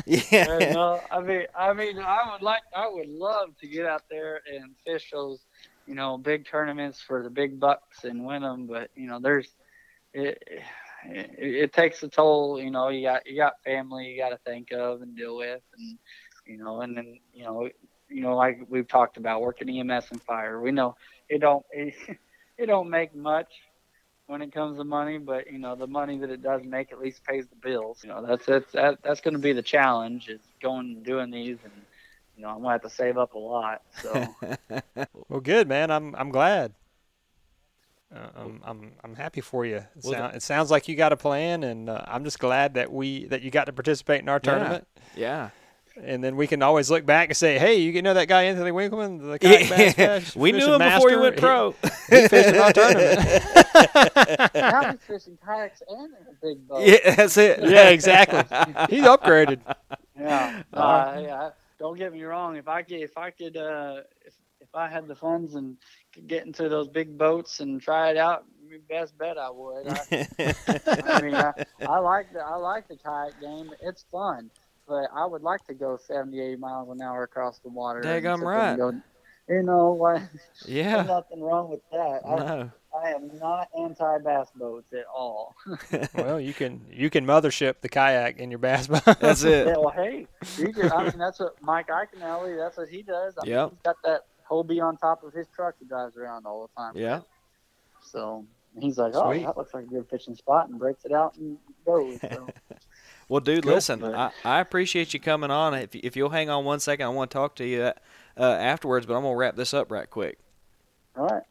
yeah. no, I mean, I mean, I would like, I would love to get out there and fish those, you know, big tournaments for the big bucks and win them. But you know, there's, it, it, it takes a toll. You know, you got you got family you got to think of and deal with, and you know, and then you know, you know, like we've talked about working EMS and fire. We know it don't it, it don't make much when it comes to money, but you know the money that it does make at least pays the bills. You know that's that's that, that's going to be the challenge is going and doing these, and you know I'm gonna have to save up a lot. So well, good man. I'm I'm glad. Uh, I'm, I'm I'm happy for you. It, Well, sound, it sounds like you got a plan, and uh, I'm just glad that we that you got to participate in our tournament. Yeah. And then we can always look back and say, "Hey, you know that guy Anthony Winkleman, the kayak bass fish we knew fishing him before he went pro. He, he fished in our tournament." now he's fishing kayaks and a big boat. yeah, that's it. yeah, exactly. He's upgraded. Yeah. Uh, Uh, yeah. Don't get me wrong. If I could, if I could, uh, if, if I had the funds and could get into those big boats and try it out, best bet I would. I, I mean, I, I like the I like the kayak game. It's fun, but I would like to go 70, 80 miles an hour across the water. and Daggum sit there right. Go, you know what? yeah. There's nothing wrong with that. I, No. I am not anti bass boats at all. Well, you can you can mothership the kayak in your bass boat. That's Yeah, it. well, hey, you can, I mean, that's what Mike Iaconelli, that's what he does. I mean, he's got that Hobie on top of his truck he drives around all the time. Yeah. So he's like, oh, Sweet. that looks like a good fishing spot, and breaks it out and goes. So, Well, dude, Cool. listen, I, I appreciate you coming on. If, if you'll hang on one second, I want to talk to you uh, afterwards, but I'm going to wrap this up right quick. all right.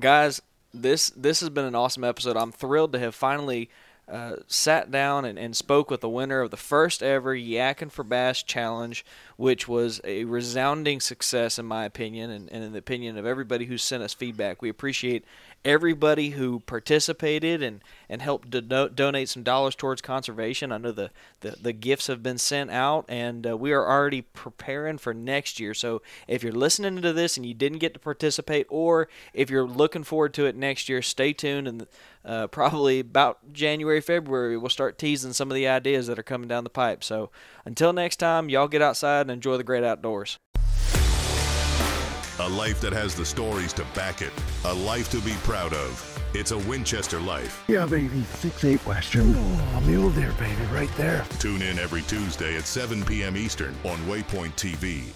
guys this this has been an awesome episode i'm thrilled to have finally uh, sat down and, and spoke with the winner of the first ever Yakin for Bass challenge, which was a resounding success in my opinion and, and in the opinion of everybody who sent us feedback. We appreciate everybody who participated and, and helped do- donate some dollars towards conservation. I know the, the, the gifts have been sent out, and uh, we are already preparing for next year. So if you're listening to this and you didn't get to participate, or if you're looking forward to it next year, stay tuned. And uh, probably about January, February, we'll start teasing some of the ideas that are coming down the pipe. So until next time, y'all get outside and enjoy the great outdoors. A life that has the stories to back it. A life to be proud of. It's a Winchester life. Yeah, baby. Six eight Western. Oh, mule deer, baby, right there. Tune in every Tuesday at 7 p.m. Eastern on Waypoint TV.